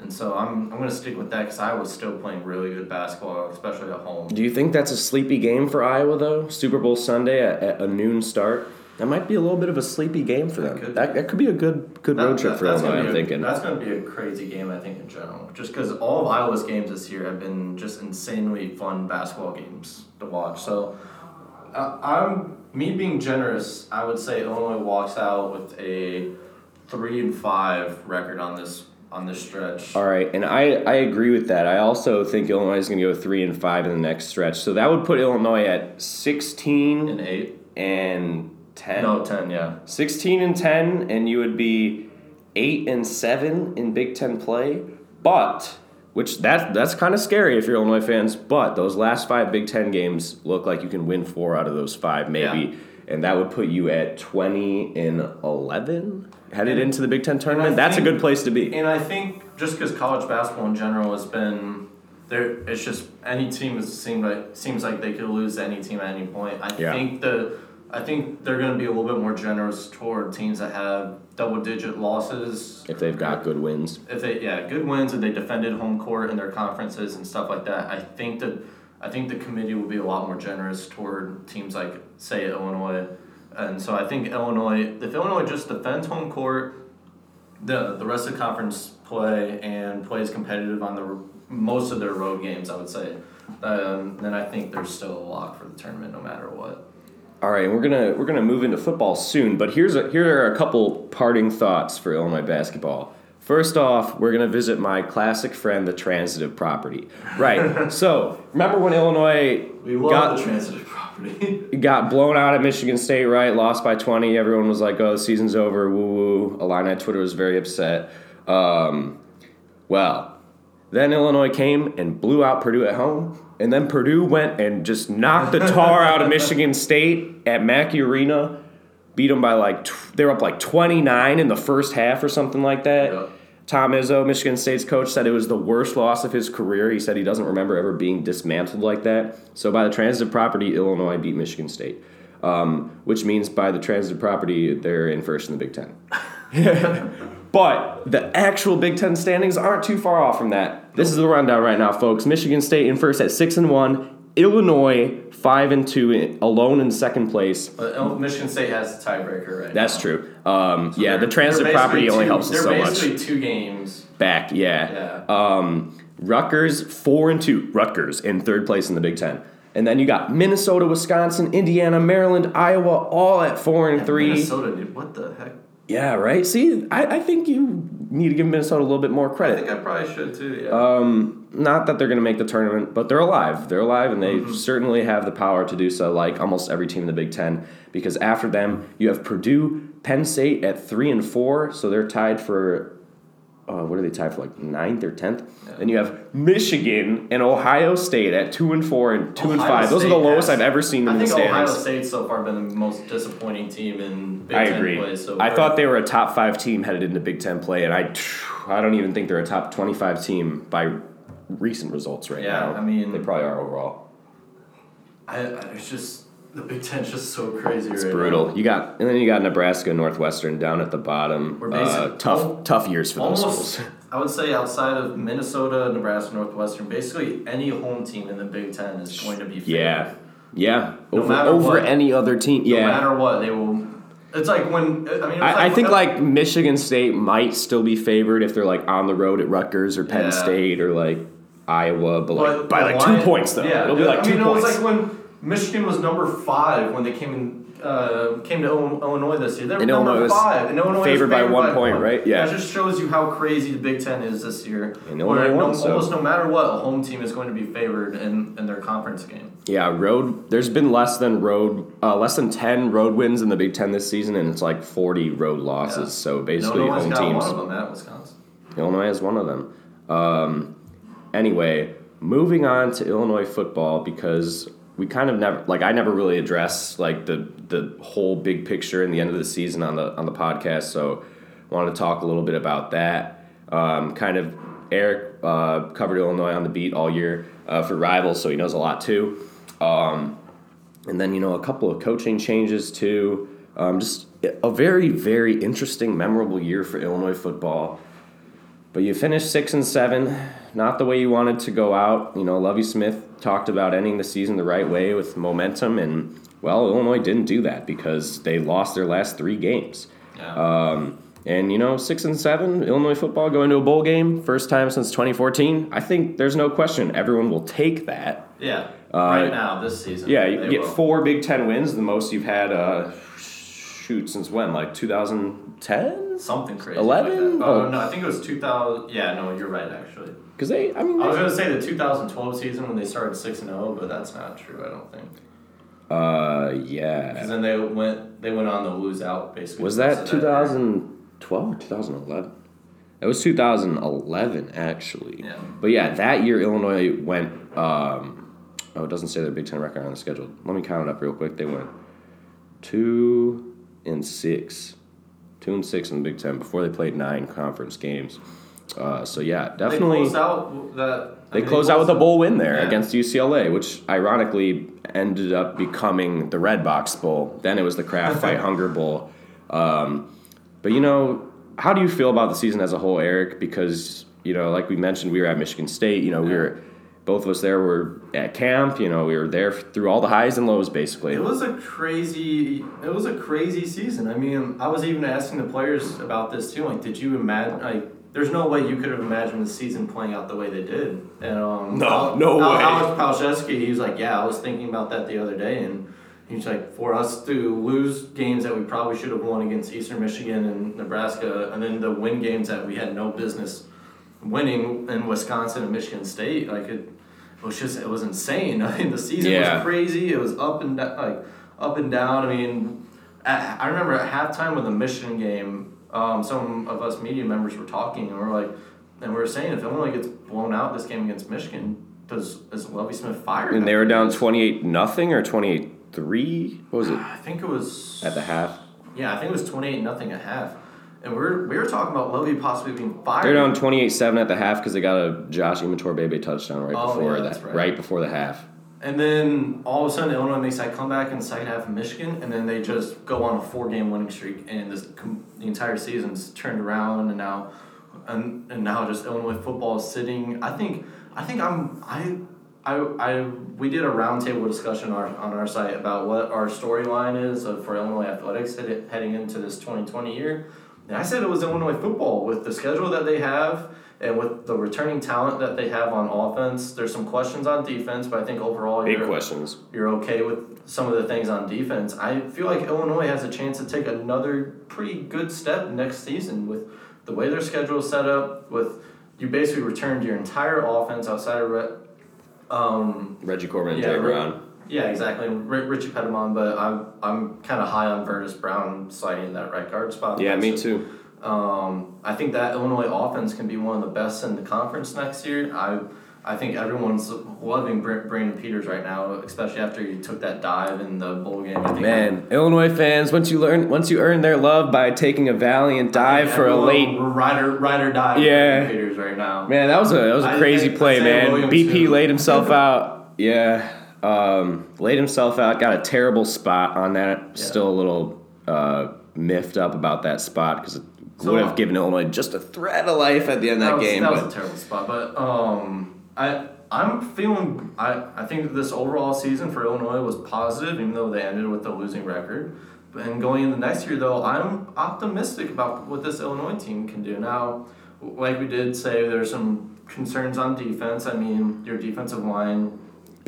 and so I'm I'm gonna stick with that because Iowa's still playing really good basketball, especially at home. do you think that's a sleepy game for Iowa though? Super Bowl Sunday at, at a noon start. That might be a little bit of a sleepy game for them. could That, that could be a good good road trip that- for them, I'm a- thinking. That's going to be a crazy game, I think, in general. Just because all of Iowa's games this year have been just insanely fun basketball games to watch. So, uh, I'm me being generous. I would say Illinois walks out with a three and five record on this on this stretch. All right, and I, I agree with that. I also think Illinois is going to go three and five in the next stretch. So that would put Illinois at sixteen And eight? and ten. No, ten. Yeah. 16 and 10 and you would be 8 and 7 in Big 10 play but which that that's kind of scary if you're Illinois fans but those last 5 Big 10 games look like you can win 4 out of those 5 maybe and that would put you at 20 and 11 headed into the Big 10 tournament that's a good place to be And I think just because college basketball in general has been there, it's just any team is seemed like seems like they could lose any team at any point. I Yeah. think the I think they're going to be a little bit more generous toward teams that have double digit losses. if they've got good wins If they yeah good wins and they defended home court in their conferences and stuff like that. I think that I think the committee will be a lot more generous toward teams like, say, Illinois. And so I think Illinois, if Illinois just defends home court, the the rest of the conference play and plays competitive on the most of their road games, I would say, um, then I think there's still a lock for the tournament no matter what. All right, we're gonna we're gonna move into football soon, but here's a, here are a couple parting thoughts for Illinois basketball. First off, we're gonna visit my classic friend, the transitive property. Right. so remember when Illinois got the transitive property. got blown out at Michigan State, right? Lost by 20. Everyone was like, oh, the season's over. Woo woo. Illini Twitter was very upset. Um, well, then Illinois came and blew out Purdue at home. And then Purdue went and just knocked the tar out of Michigan State at Mackey Arena. Beat them by like, tw- they were up like 29 in the first half or something like that. Tom Izzo, Michigan State's coach, said it was the worst loss of his career. He said he doesn't remember ever being dismantled like that. So by the transitive property, Illinois beat Michigan State, um, which means by the transitive property, they're in first in the Big Ten. but the actual Big Ten standings aren't too far off from that. This is the rundown right now, folks. Michigan State in first at six and one. Illinois five and two, in- alone in second place. Il- Michigan State has the tiebreaker right That's now. true. Um, yeah, the they're property basically only helps us so much. They're basically two games. Back, yeah. Yeah. Um, Rutgers four and two. Rutgers in third place in the Big Ten, and then you got Minnesota, Wisconsin, Indiana, Maryland, Iowa, all at four and three. Minnesota, dude. What the heck? Yeah, right. See, I, I think you need to give Minnesota a little bit more credit. I think I probably should too. Yeah. Um, not that they're going to make the tournament, but they're alive. They're alive, and they Mm-hmm. certainly have the power to do so, like almost every team in the Big Ten. Because after them, you have Purdue, Penn State at three and four, so they're tied for. Uh, what are they tied for? Like ninth or tenth. Then you have Michigan and Ohio State at two and four and two and five. Those are the lowest has- I've ever seen them I in the think Ohio standings. State's so far been the most disappointing team in Big I Ten agree. play so I thought they were a top five team headed into Big Ten play, and I, I don't even think they're a top twenty-five team by recent results right Yeah, now. I mean- they probably are overall. I, I it's just the Big Ten's just so crazy It's right brutal. now. You got, and then you got Nebraska, Northwestern down at the bottom. We're Uh, tough, al- tough years for those schools. I would say outside of Minnesota, Nebraska, Northwestern, basically any home team in the Big Ten is going to be favored. Yeah, yeah. No over matter over what. any other team. Yeah. No matter what, they will. It's like when I mean. I, I think like Michigan State might still be favored if they're like on the road at Rutgers or Penn Yeah. State or like Iowa, but like by like two points though. Yeah, It'll be like I two mean, points. it was like when Michigan was number five when they came in. Uh, came to Illinois this year. They were And number Illinois was five, and Illinois favored was by one point, right? Yeah. That just shows you how crazy the Big Ten is this year. And Illinois no- so- almost no matter what, a home team is going to be favored in, in their conference game. Yeah, road. There's been less than road, uh, less than ten road wins in the Big Ten this season, and it's like 40 road losses. Yeah. So basically, Illinois home teams. one of them at Wisconsin. Illinois is one of them. Um, anyway, moving on to Illinois football because we kind of never, like, I never really address like the the whole big picture in the end of the season on the on the podcast. So, I wanted to talk a little bit about that. Um, kind of Eric uh, covered Illinois on the beat all year uh, for rivals, so he knows a lot too. Um, and then you know a couple of coaching changes too. Um, just a very very interesting, memorable year for Illinois football. But you finished six and seven, not the way you wanted to go out. You know, Lovie Smith talked about ending the season the right way with momentum, and well, Illinois didn't do that because they lost their last three games. Yeah. Um, and you know, six and seven, Illinois football going to a bowl game, first time since 2014. I think there's no question everyone will take that. yeah. right now, this season. Uh, Yeah, you get will. four Big Ten wins, the most you've had. Uh, shoot, since when? Like 2010? Something crazy. 11? Like. Oh, Oh. no, I think it was 2000. Yeah, no, you're right, actually. Because they, I mean, I was going to say the 2012 season when they started 6 and 0, but that's not true, I don't think. uh, yeah. Because then they went they went on the lose out, basically. Was that 2012 or 2011? It was 2011, actually. Yeah. But yeah, that year Illinois went. Um, oh, it doesn't say their Big Ten record on the schedule. Let me count it up real quick. They went two and six, two and six in the Big Ten before they played nine conference games. Uh, so yeah, definitely. They closed out. I They mean, closed out with a bowl win there Yeah. against UCLA, which ironically ended up becoming the Redbox Bowl. Then it was the Kraft Fight Hunger Bowl. Um, but you know, how do you feel about the season as a whole, Eric? Because you know, like we mentioned, we were at Michigan State. You know, we were both of us there were at camp. You know, we were there through all the highs and lows, basically. It was a crazy. It was a crazy season. I mean, I was even asking the players about this too. Like, did you imagine? Like, there's no way you could have imagined the season playing out the way they did. And um, No, Al- no Al- way. Alex Palczewski, he was like, yeah, I was thinking about that the other day, and he's like, for us to lose games that we probably should have won against Eastern Michigan and Nebraska, and then to win games that we had no business winning in Wisconsin and Michigan State, like it, it was just it was insane. I mean, the season Yeah. was crazy. It was up and down, like up and down. I mean, at, I remember at halftime of the Michigan game, um, some of us media members were talking, and we are like, and we were saying if Illinois gets blown out this game against Michigan, does is Lovie Smith fired? And they were down twenty eight nothing or twenty eight three. What was it I think it was at the half? Yeah, I think it was twenty eight nothing at half, and we are we were talking about Lovie possibly being fired. They're down 28-7 at the half because they got a Josh Imatorbhebhe touchdown right Oh, before yeah, that, right. right before the half. And then all of a sudden, Illinois makes that comeback in the second half of Michigan, and then they just go on a four-game winning streak, and this the entire season's turned around, and now, and, and now just Illinois football is sitting. I think I think I'm I. I, I we did a roundtable discussion on our, on our site about what our storyline is for Illinois athletics heading into this 2020 year. And I said it was Illinois football with the schedule that they have and with the returning talent that they have on offense. There's some questions on defense, but I think overall Big you're, questions. you're okay with some of the things on defense. I feel like Illinois has a chance to take another pretty good step next season with the way their schedule is set up. With you basically returned your entire offense outside of Re- um, Reggie Corbin and Yeah, Jay Brown. Yeah, exactly. R- Richie Petitbon, but I'm I'm kind of high on Verdis Brown sliding that right guard spot. Yeah, me too. Um, I think that Illinois offense can be one of the best in the conference next year. I I think everyone's loving Br- Brandon Peters right now, especially after he took that dive in the bowl game. I Man, Illinois fans, once you learn, once you earn their love by taking a valiant dive for a late rider rider dive. Yeah. Brandon Peters right now. Man, that was a that was a I- crazy I- play, man. Williams, BP too. laid himself out. Yeah, um, laid himself out. Got a terrible spot on that. Still a little uh, miffed up about that spot because it So- would have given Illinois just a thread of life at the end of that, was, game. That but was a terrible spot, but um, I I'm feeling I I think this overall season for Illinois was positive, even though they ended with a losing record. But and going into next year, though, I'm optimistic about what this Illinois team can do. Now, like we did say, there's some concerns on defense. I mean, your defensive line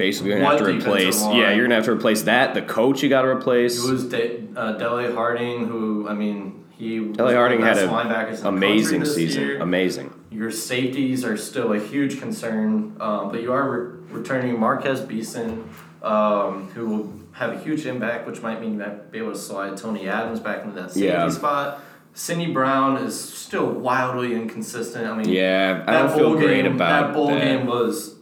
basically, you're gonna have to replace. line? Yeah, you're gonna have to replace that. The coach you got to replace. Lose De- uh, Dele Harding, who I mean, he Dele was Harding had an amazing season. year. Amazing. Your safeties are still a huge concern, um, but you are re- returning Marquez Beason, um, who will have a huge impact, which might mean you might be able to slide Tony Adams back into that safety Yeah. spot. Sydney Brown is still wildly inconsistent. I mean, Yeah, I that don't feel bowl great game, about that bowl that. game was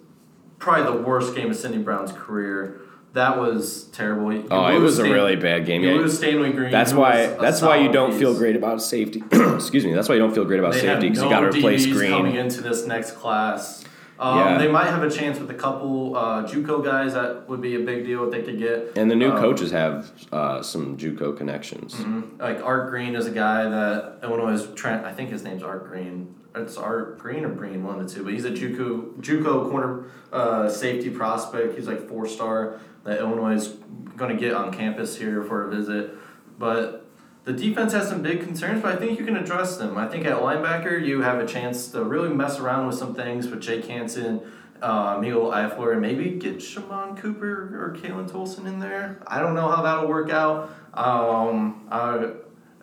probably the worst game of Sydney Brown's career. That was terrible. You Oh, it was a really bad game. You Yeah. lose Stanley Green. That's why. That's why you don't piece. feel great about safety. Excuse me. That's why you don't feel great about They safety because no you got to replace DBs Green. coming into this next class. Um, Yeah. They might have a chance with a couple uh, JUCO guys. That would be a big deal if they could get. And the new Um, coaches have uh, some JUCO connections. Like Art Green is a guy that Illinois is. I think his name's Art Green. It's Art Green or Green, one of the two. But he's a JUCO JUCO corner uh, safety prospect. He's like four star that Illinois is going to get on campus here for a visit. But the defense has some big concerns, but I think you can address them. I think at linebacker you have a chance to really mess around with some things with Jake Hansen, Miguel Eifler, and maybe get Shammond Cooper or Khalan Tolson in there. I don't know how that'll work out. Um, uh,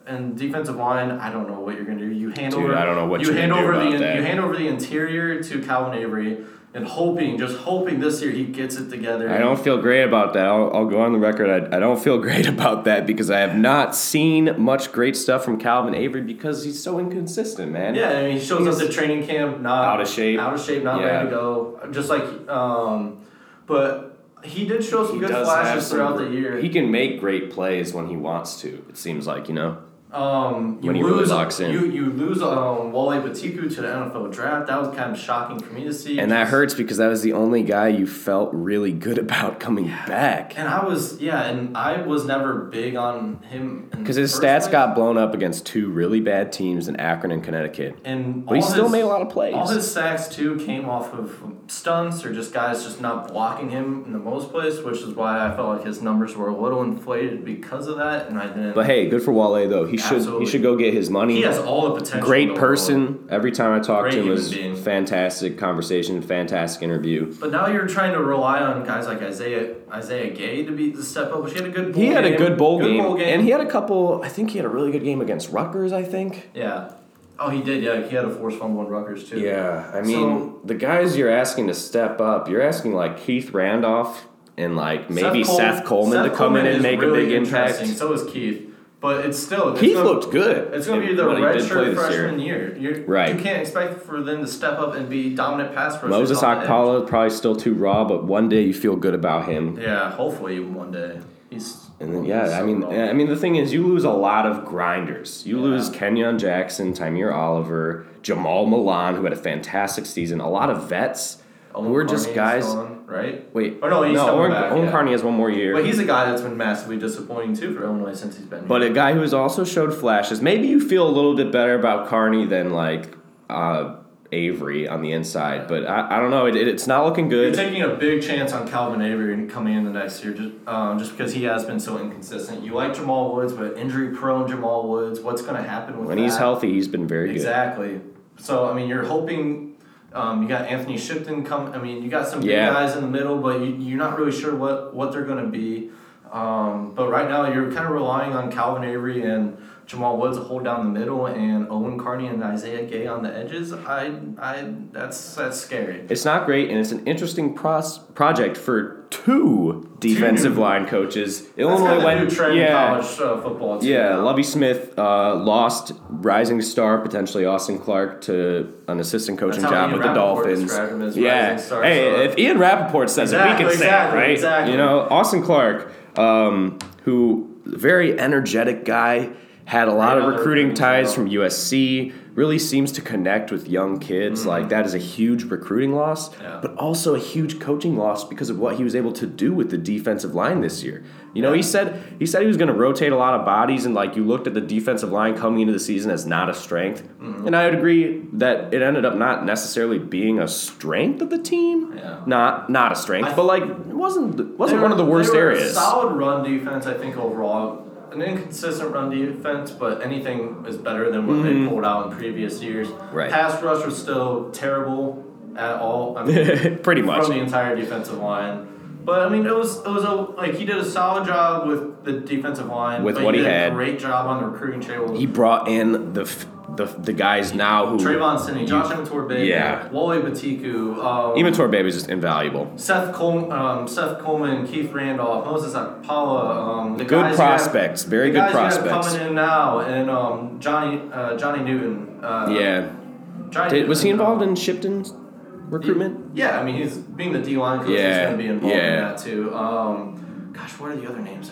and defensive line, I don't know what you're gonna do. You hand Dude, over. I don't know what you hand over the you hand over the interior to Calvin Avery, and hoping, just hoping this year he gets it together. I don't feel great about that. I'll, I'll go on the record. I, I don't feel great about that because I have not seen much great stuff from Calvin Avery because he's so inconsistent, man. Yeah, I mean, he shows up to training camp not Out of shape. out of shape, not Yeah. ready to go. Just like, um, but he did show some He good flashes some throughout the year. He can make great plays when he wants to. It seems like you know. Um, you When he lose, really locks in. You you lose um, Wale Betiku to the NFL draft. That was kind of shocking for me to see. And that hurts because that was the only guy you felt really good about coming back. And I was yeah, and I was never big on him Because his stats place. got blown up against two really bad teams in Akron and Connecticut. And But he still his- made a lot of plays. All his sacks too came off of stunts or just guys just not blocking him in the most place, which is why I felt like his numbers were a little inflated because of that. And I didn't. But hey, good for Wale though. He should Absolutely. he should go get his money. he has all the potential. Great the world. person. Every time I talk Great to him, was being. fantastic conversation, fantastic interview. But now you're trying to rely on guys like Isaiah Isaiah Gay to be to step up, which he had a good. Bowl He had a good bowl, game, bowl game, and he had a couple. I think he had a really good game against Rutgers. I think. yeah. Oh, he did. Yeah, he had a forced fumble in Rutgers too. Yeah, I mean, So- the guys you're asking to step up, you're asking like Keith Randolph and like maybe Cole- Seth Coleman Seth to come in and make really a big impact. So is Keith. But it's still it's Keith gonna- looked good. It's going to be the redshirt year. freshman year. You're, Right. You can't expect for them to step up and be dominant pass rushers. Moses on the edge. Okpala probably still too raw, but one day you feel good about him. Yeah, hopefully one day he's. And then yeah, I mean. I mean the thing is, you lose a lot of grinders. You Yeah. lose Kenyon Jackson, Tymir Oliver, Jamal Milan, who had a fantastic season. A lot of vets Owen who were just guys. gone, right? Wait, Oh, no, he's coming Owen, back, Owen yeah. Carney has one more year. But he's a guy that's been massively disappointing too for Illinois since he's been. But here. a guy who has also showed flashes. Maybe you feel a little bit better about Carney than like uh, Avery on the inside, but I, I don't know. It, it- it's not looking good. You're taking a big chance on Calvin Avery coming in the next year, just um, just because he has been so inconsistent. You like Jamal Woods, but injury prone Jamal Woods, what's going to happen with When that? he's healthy, he's been very good. Exactly. So I mean, you're hoping. Um, you got Anthony Shipton come. I mean, you got some big Yeah. guys in the middle, but you, you're not really sure what what they're going to be. Um, but right now, you're kind of relying on Calvin Avery and Jamal Woods to hold down the middle, and Owen Carney and Isaiah Gay on the edges. I, I, that's that's scary. It's not great, and it's an interesting pros- project for two defensive new- line coaches. That's Illinois went, yeah, college uh, football. Too. yeah. Lovie Smith uh, lost rising star potentially Austin Clark to an assistant coaching That's job with the Dolphins. Yeah, star, hey, so- if Ian Rapoport says it, we Exactly, can say exactly, it, right? exactly. You know, Austin Clark, um, who very energetic guy, had a lot of recruiting ties from USC. Really seems to connect with young kids. Like that is a huge recruiting loss, Mm-hmm. Yeah. but also a huge coaching loss because of what he was able to do with the defensive line this year. You know, he said he said he was going to rotate a lot of bodies, and like you looked at the defensive line coming into the season as not a strength, Mm-hmm. and I would agree that it ended up not necessarily being a strength of the team. Yeah. Not not a strength, I- but like it wasn't wasn't one of the worst they were a areas. Solid run defense, I think overall. An inconsistent run defense, but anything is better than what they pulled out in previous years. Mm-hmm. Right. Pass rush was still terrible at all. I mean, Pretty much. from the entire defensive line. But I mean, it was it was a like he did a solid job with the defensive line. With what he did had. a great job on the recruiting trail. He brought in the f- the, the guys now who Trevon Sidney, Josh Imatorbhebhe, Yeah. Wale Betiku, um, Baby is just invaluable. Seth Col- um, Seth Coleman, Keith Randolph, Moses Paula, um, the Good guys you have- prospects, very good guys prospects. coming in now, and um, Johnny uh, Johnny Newton. Uh, Yeah. Johnny Did, was he involved in Shipton's recruitment? Yeah, I mean he's being the D line coach. he's going to be involved in that too. Um, gosh, what are the other names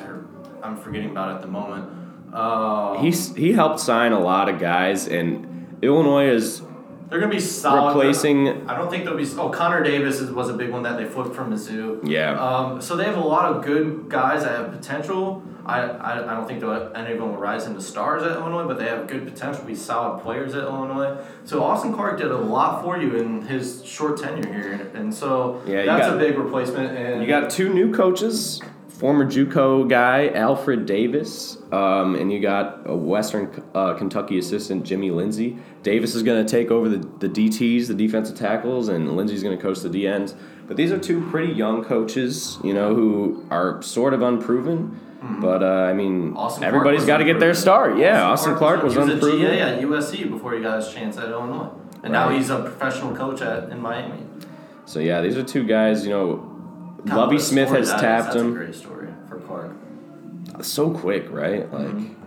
I'm forgetting about at the moment? Uh, He's he helped sign a lot of guys, and Illinois is they're going to be solid. replacing. I don't think they'll be. Oh, Connor Davis is, was a big one that they flipped from Mizzou. Yeah. Um, so they have a lot of good guys that have potential. I, I, I don't think any of them will rise into stars at Illinois, but they have good potential to be solid players at Illinois. So Austin Clark did a lot for you in his short tenure here, and so Yeah, that's got- a big replacement. And You got two new coaches, former JUCO guy Alfred Davis, um, and you got a Western uh, Kentucky assistant Jimmy Lindsey. Davis is going to take over the, the DTs, the defensive tackles, and Lindsey's going to coach the DNs. But these are two pretty young coaches, you know, who are sort of unproven. But uh, I mean, Mm-hmm. Austin Clark everybody's got to get their start. Yeah, Austin, Clark was, was unproven. GA at USC before he got his chance at Illinois, and now he's a professional coach at in Miami. So yeah, these are two guys. You know, Lovie Smith has that is. tapped That's him. A great story for Clark. so quick, right? Like, Mm-hmm.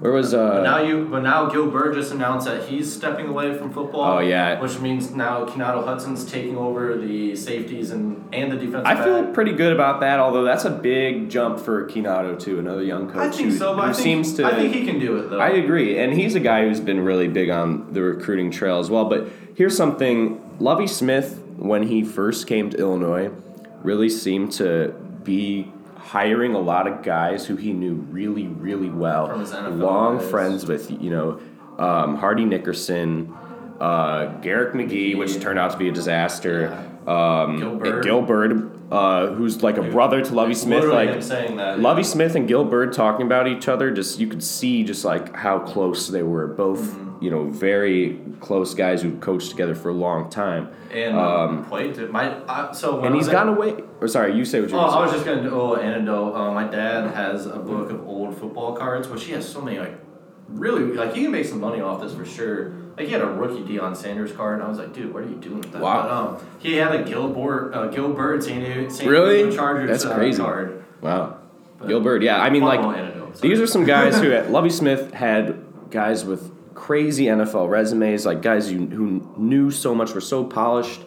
Where was uh? But now you, but now Gil Burgess announced that he's stepping away from football. Oh, yeah. which means now Keynodo Hudson's taking over the safeties and and the defense. I feel back. pretty good about that. Although that's a big jump for Keynodo too, another young coach I think who, so, but I think, seems to. I think he can do it though. I agree, and he's a guy who's been really big on the recruiting trail as well. But here's something: Lovie Smith, when he first came to Illinois, really seemed to be hiring a lot of guys who he knew really, really well. From his NFL Long days. friends with you know um, Hardy Nickerson, uh, Garrick McGee, which turned out to be a disaster. Um, Gil and Bird. Gill Byrd, uh, who's like a brother to Lovie Smith, like him saying that. Lovie Smith and Gilbert talking about each other, just you could see just like how close they were. Both, Mm-hmm. You know, very close guys who coached together for a long time. and um, played to my I, so when And he's gone away. Or sorry, you say what you Oh, I was just gonna do a little anecdote. Uh, my dad has a book of old football cards, which he has so many like really like you can make some money off this for sure. Like he had a rookie Deion Sanders card, and I was like, dude, what are you doing with that? Wow. But, um, he had a Gilbert, uh, Gill Byrd San Diego, San Really? Diego Chargers That's uh, crazy. card. Wow. Gill Byrd, yeah. I mean, like, anecdote, these are some guys who, Lovie Smith had guys with crazy NFL resumes, like guys you, who knew so much, were so polished.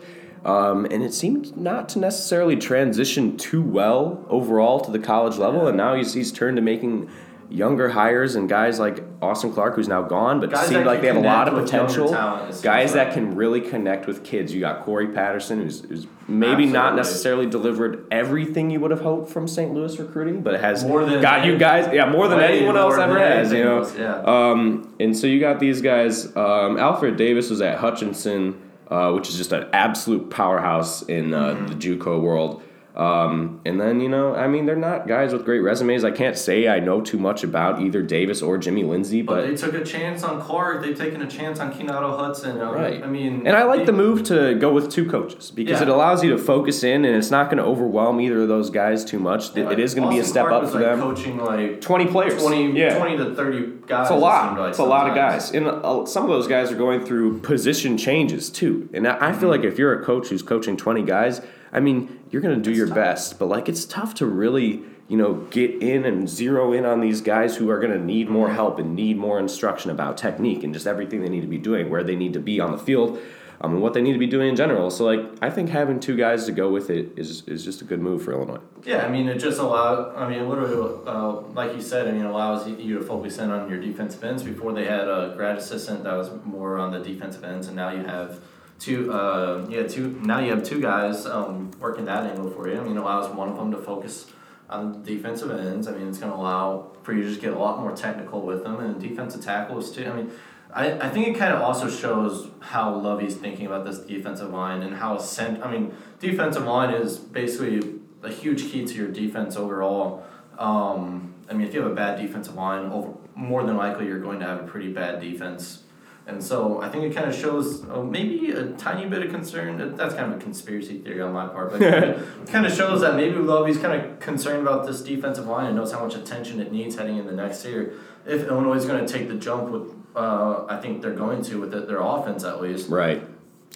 Um, and it seemed not to necessarily transition too well overall to the college level. And now he's, he's turned to making younger hires and guys like Austin Clark, who's now gone, but Guys seemed like they have a lot of connect with younger potential. talent, it seems Guys that can really connect with kids. You got Corey Patterson, who's, who's maybe not necessarily delivered everything you would have hoped from St. Louis recruiting, but has More than got you guys, yeah, more than anyone more else than ever has, you know. yeah. Um, and so you got these guys. Um, Alfred Davis was at Hutchinson, uh, which is just an absolute powerhouse in uh, Mm-hmm. the JUCO world. Um, and then you know, I mean, they're not guys with great resumes. I can't say I know too much about either Davis or Jimmy Lindsey, But, but they took a chance on Clark. They've taken a chance on Keynodo Hudson. Um, Right. I mean, And I like the move to go with two coaches because Yeah. it allows you to focus in and it's not going to overwhelm either of those guys too much. It- it is going to be a step Clark up for like, them. Coaching like 20 players. 20, yeah. 20 to 30 guys. It's a lot. like it's a lot of guys. And uh, some of those guys are going through position changes too. And I I feel like if you're a coach who's coaching 20 guys, I mean, you're going to do It's your tough. best. But like, it's tough to really, you know, get in and zero in on these guys who are going to need more help and need more instruction about technique and just everything they need to be doing, where they need to be on the field. Um, and what they need to be doing in general. So, like, I think having two guys to go with it is, is just a good move for Illinois. Yeah, I mean, it just allows. I mean, literally, uh, like you said, I mean, it allows you to focus in on your defensive ends. Before they had a grad assistant that was more on the defensive ends, and now you have two. Uh, had two. Now you have two guys um, working that angle for you. I mean, it allows one of them to focus on defensive ends. I mean, it's going to allow for you to just get a lot more technical with them, and defensive tackles too. I mean. I, I think it kind of also shows how Lovie's thinking about this defensive line and how sent. I mean, defensive line is basically a huge key to your defense overall. Um, I mean, if you have a bad defensive line, over more than likely you're going to have a pretty bad defense. And so I think it kind of shows uh, maybe a tiny bit of concern. That's kind of a conspiracy theory on my part, but it kind of shows that maybe Lovie's kind of concerned about this defensive line and knows how much attention it needs heading into next year. If Illinois is going to take the jump with, uh, I think they're going to with it, their offense at least. Right.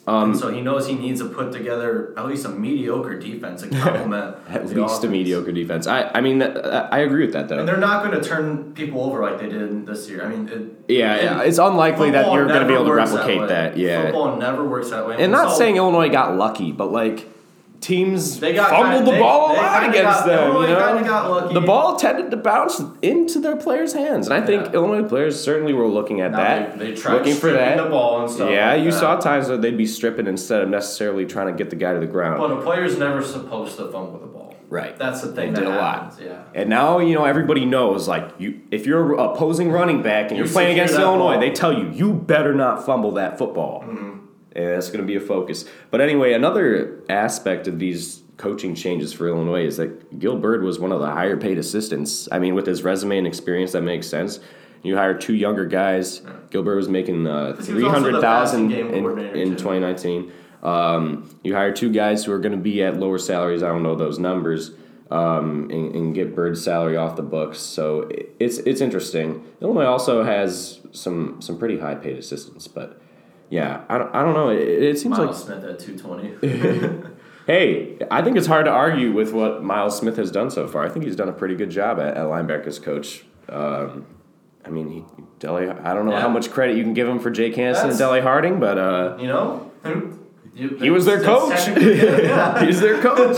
Um, and so he knows he needs to put together at least a mediocre defense to complement At least a mediocre defense. I, I mean, I agree with that, though. And they're not going to turn people over like they did this year. I mean, it, Yeah, it- yeah, it's unlikely that you're going to be able to replicate way. that. Yeah, football never works that way. and not so- saying Illinois got lucky, but like teams They got fumbled kinda- the ball they- a lot against got- them. Illinois You know, kinda got lucky. the ball tended to bounce into their players' hands, and I think Yeah. Illinois players certainly were looking at Now that, they, they tried looking for that. the ball and stuff. yeah, like you that. saw times where they'd be stripping instead of necessarily trying to get the guy to the ground. But a player's never supposed to fumble the ball. Right. That's the thing. They that did a lot. happens, Yeah. And now you know everybody knows like you if you're opposing running back and You you're playing against Illinois, ball. they tell you you better not fumble that football. Mm-hmm. And that's going to be a focus. But anyway, another aspect of these coaching changes for Illinois is that Gill Byrd was one of the higher paid assistants. I mean, with his resume and experience, that makes sense. You hire two younger guys. Gilbert was making uh, 'Cause he was also the three hundred thousand in, in 2019. Um, you hire two guys who are going to be at lower salaries. I don't know those numbers, um, and, and get Byrd's salary off the books. So it's it's interesting. Illinois also has some some pretty high paid assistants, but yeah, I don't, I don't know. It, it seems Miles like Smith at 220. hey, I think it's hard to argue with what Miles Smith has done so far. I think he's done a pretty good job at, at linebackers coach. Um, I mean, he, Dele. I don't know Yeah. how much credit you can give him for Jake Hansen and Dele Harding, but uh, You know, you- he was their coach. yeah. He's their coach.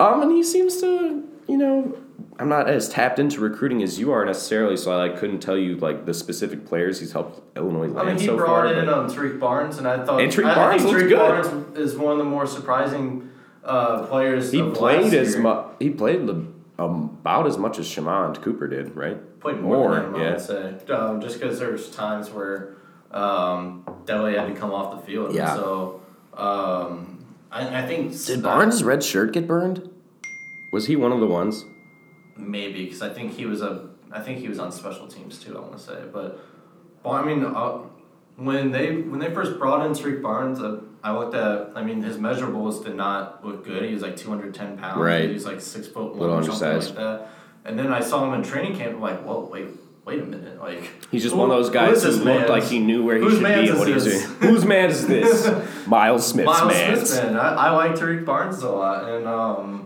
Um, and he seems to, you know, I'm not as tapped into recruiting as you are necessarily, so I like couldn't tell you like the specific players he's helped Illinois land I mean, he so brought far. in um, Tariq Barnes, and I thought And Tariq I, Barnes think Tariq good. Barnes is one of the more surprising uh, players. he played as much. He played the, um, about as much as Shammond Cooper did, right? Played more, More, than him, I'd say, um, just because there's times where um, Dele had to come off the field. Yeah. So um, I, I think Did Barnes' red shirt get burned? Was he one of the ones? Maybe because I think he was a I think he was on special teams too. I want to say, but well, I mean, uh, when they when they first brought in Tariq Barnes, uh, I looked at. I mean, his measurables did not look good. He was like two hundred ten pounds. Right. He was like six foot one Little or something like that. And then I saw him in training camp. I'm like, whoa, wait, wait a minute, like. He's just who- one of those guys who looked like he knew where he Whose should be and what he was doing. Whose man is this? Miles Smith's Miles man. Smith, man. I, I like Tariq Barnes a lot, and um,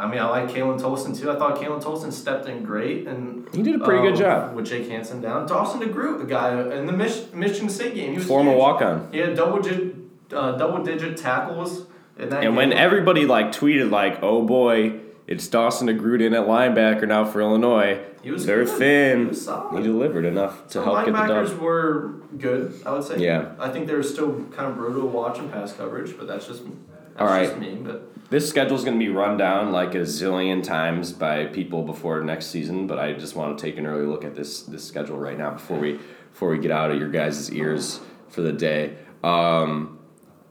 I mean, I like Khalan Tolson too. I thought Khalan Tolson stepped in great, and He did a pretty good um, job. with Jake Hansen down. Dawson DeGroot, the guy in the Mich- Michigan State game, he was Former walk on. He had double digit, uh, double digit tackles in that. And when everybody like tweeted like, "Oh boy, it's Dawson DeGroot in at linebacker now for Illinois," He was they're good. thin. He was solid. He delivered enough to So help get the linebackers were good, I would say. Yeah. I think they were still kind of brutal to watch in pass coverage, but that's just that's All right. just me. But This schedule is going to be run down like a zillion times by people before next season, but I just want to take an early look at this this schedule right now before we before we get out of your guys' ears for the day. Um,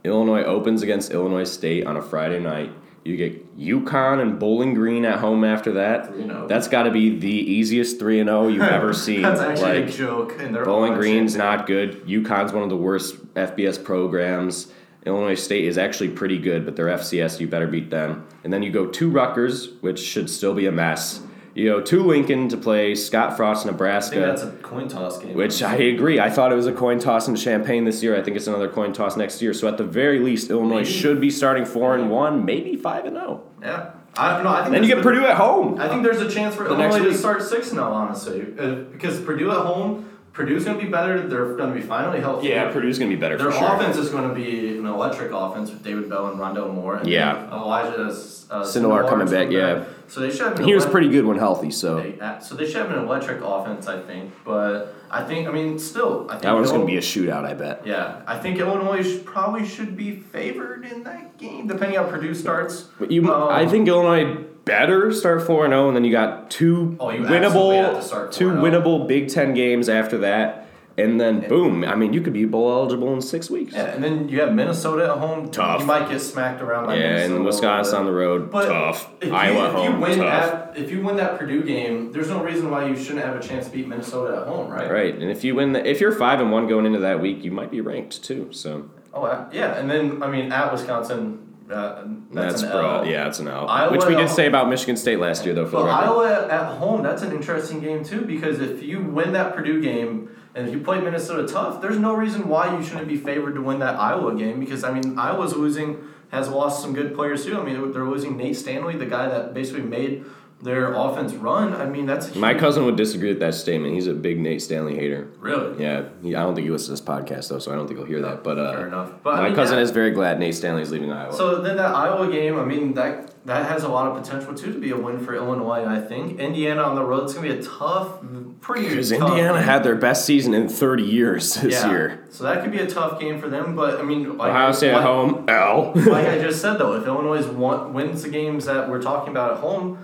Illinois opens against Illinois State on a Friday night. You get UConn and Bowling Green at home after that. 3-0. That's got to be the easiest three and zero you've ever seen. that's actually like, a joke. And Bowling Green's not good. UConn's one of the worst FBS programs. Illinois State is actually pretty good, but they're FCS. You better beat them. And then you go to Rutgers, which should still be a mess. You go to Lincoln to play Scott Frost, I think Nebraska, that's a coin toss game. which I agree. I thought it was a coin toss in Champaign this year. I think it's another coin toss next year. So at the very least, Illinois Maybe. should be starting four and one, maybe five and zero. Yeah, I don't know. I think Then you get Purdue at home. I think there's a chance for The Illinois to start six now, honestly, uh, because Purdue at home, Purdue's going to be better. They're going to be finally healthy. Yeah, Purdue's gonna be better Their for sure. offense is going to be an electric offense with David Bell and Rondo Moore. And Yeah. Elijah uh, Sindelar coming back, yeah. So they should have. An He was pretty good when healthy, so they- uh, So they should have an electric offense, I think. But I think, I mean, still, I think that one's gonna be a shootout. I bet. Yeah, I think Illinois probably should be favored in that game, depending on how Purdue starts. But you, Um, I think Illinois better start four and zero, and then you got two Oh, you absolutely have to winnable, two oh. winnable Big Ten games after that, and then boom. I mean, you could be bowl eligible in six weeks. Yeah, and then you have Minnesota at home. Tough. You might get smacked around by Yeah, Minnesota. and Wisconsin on the road. But tough. If you, Iowa if home, you win tough. That, if you win that Purdue game, there's no reason why you shouldn't have a chance to beat Minnesota at home, right? Right, and if you win, the, if you're five and one going into that week, you might be ranked too. So Oh yeah, and then I mean at Wisconsin, uh, that's, that's, an broad. L. Yeah, it's an L. Iowa Which we did say about Michigan State last year, though. For But the record. Iowa at home, that's an interesting game too because if you win that Purdue game and if you play Minnesota tough, there's no reason why you shouldn't be favored to win that Iowa game because I mean Iowa's losing has lost some good players too. I mean they're losing Nate Stanley, the guy that basically made their offense run. I mean that's My huge. cousin would disagree with that statement. He's a big Nate Stanley hater. really Yeah, he, I don't think he listens to this podcast though, so I don't think he'll hear that. But uh, fair enough. But I my mean, cousin is very glad Nate Stanley's leaving Iowa. So then that Iowa game, I mean that that has a lot of potential too to be a win for Illinois. I think Indiana on the road it's gonna be a tough, pretty because Indiana game. had their best season in 30 years this Yeah. year. So that could be a tough game for them. But I mean, like, Ohio State at home, L. like I just said though, if Illinois won, wins the games that we're talking about at home,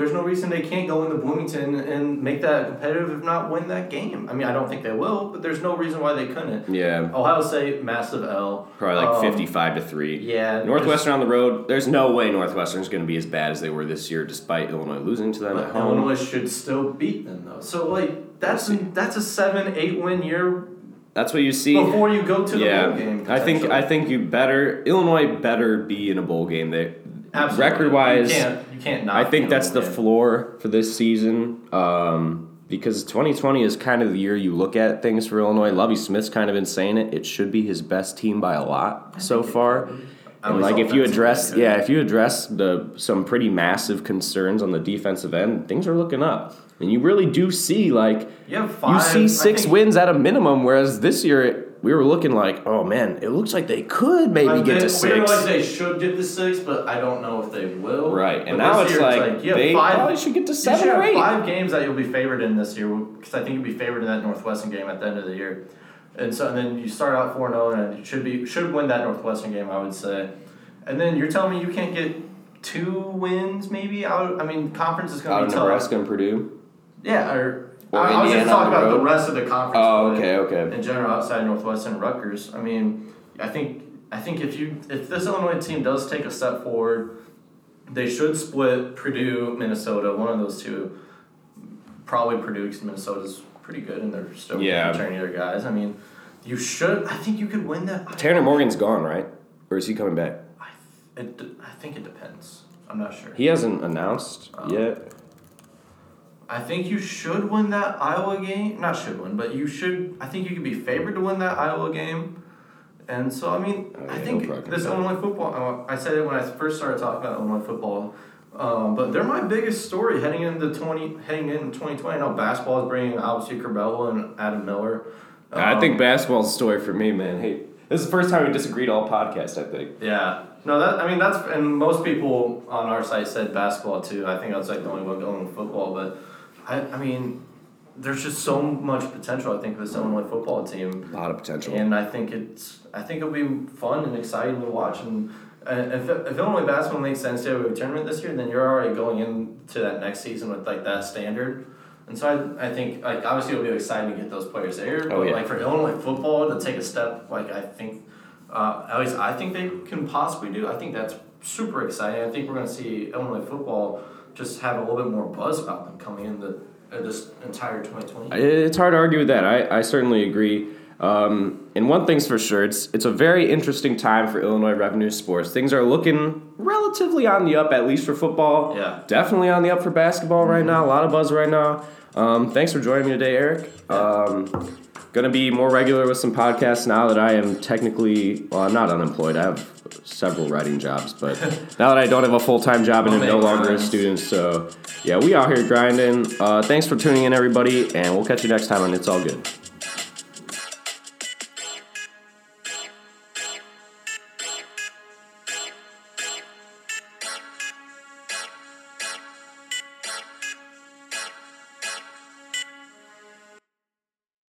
there's no reason they can't go into Bloomington and make that competitive, if not win that game. I mean, I don't think they will, but there's no reason why they couldn't. yeah, Ohio State, massive L. probably like Um, 55 to three. Yeah. Northwestern on the road. There's no way Northwestern's going to be as bad as they were this year, despite Illinois losing to them at home. Illinois should still beat them though. So like that's a, that's a seven eight win year That's what you see. before you go to the yeah, bowl game. I think. I think you better Illinois better be in a bowl game. They. Record wise, you can't you can't not. I think that's the game. floor for this season. Um, because 2020 is kind of the year you look at things for Illinois. Lovie Smith's kind of been saying it. It should be his best team by a lot so far. And like if you address, yeah, if you address the some pretty massive concerns on the defensive end, things are looking up, and you really do see like You have you see six wins at a minimum, whereas this year we were looking like, oh man, it looks like they could maybe Like, get they- to six. like they should get to six, but I don't know if they will. Right, But and now this it's year like, you have they five, probably should get to seven or eight. five games that you'll be favored in this year because I think you'll be favored in that Northwestern game at the end of the year, and so and then you start out four zero and oh, you should be should win that Northwestern game I would say, and then you're telling me you can't get two wins maybe out. I mean conference is going to be tough. Nebraska and Purdue. Yeah, or, Or I, I was just talking about the rest of the conference. Oh, okay, okay. In general, outside Northwestern, Rutgers. I mean, I think I think if you if this Illinois team does take a step forward, they should split Purdue, Minnesota, one of those two. Probably Purdue because Minnesota's pretty good and they're still Yeah. returning their guys. I mean, you should. I think you could win that. Tanner Morgan's gone, right? Or is he coming back? I, it, de- I think it depends. I'm not sure. He hasn't announced Oh. yet. I think you should win that Iowa game. Not should win, but you should. I think you could be favored to win that Iowa game. And so, I mean, Oh, I think no this Illinois football. uh, I said it when I first started talking about Illinois football. Um, but they're my biggest story heading into twenty heading into twenty twenty. I know basketball is bringing obviously Curbelo and Adam Miller. I Um, think basketball's a story for me, man. Hey, this is the first time we disagreed all podcast. I think. Yeah. No, that I mean that's and most people on our site said basketball too. I think I was like the only one going with football, but I I mean, there's just so much potential. I think with this Illinois football team, A lot of potential. and I think it's I think it'll be fun and exciting to watch. And uh, if if Illinois basketball makes sense to have a tournament this year, then you're already going into that next season with like that standard. And so I, I think like obviously it'll be exciting to get those players there, but Oh, yeah. like for Illinois football to take a step like I think uh, at least I think they can possibly do. I think that's super exciting. I think we're going to see Illinois football just have a little bit more buzz about them coming in the uh, this entire 2020. It's hard to argue with that. I, I certainly agree. Um, and one thing's for sure, it's it's a very interesting time for Illinois revenue sports. Things are looking relatively on the up, at least for football. Yeah. Definitely on the up for basketball right now. A lot of buzz right now. Um, thanks for joining me today, Eric. Um, gonna be more regular with some podcasts now that I am technically well, I'm not unemployed. I have several writing jobs, but now that I don't have a full time job and I'm no longer a student, so yeah, we out here grinding. Uh, thanks for tuning in, everybody, and we'll catch you next time on It's All Good.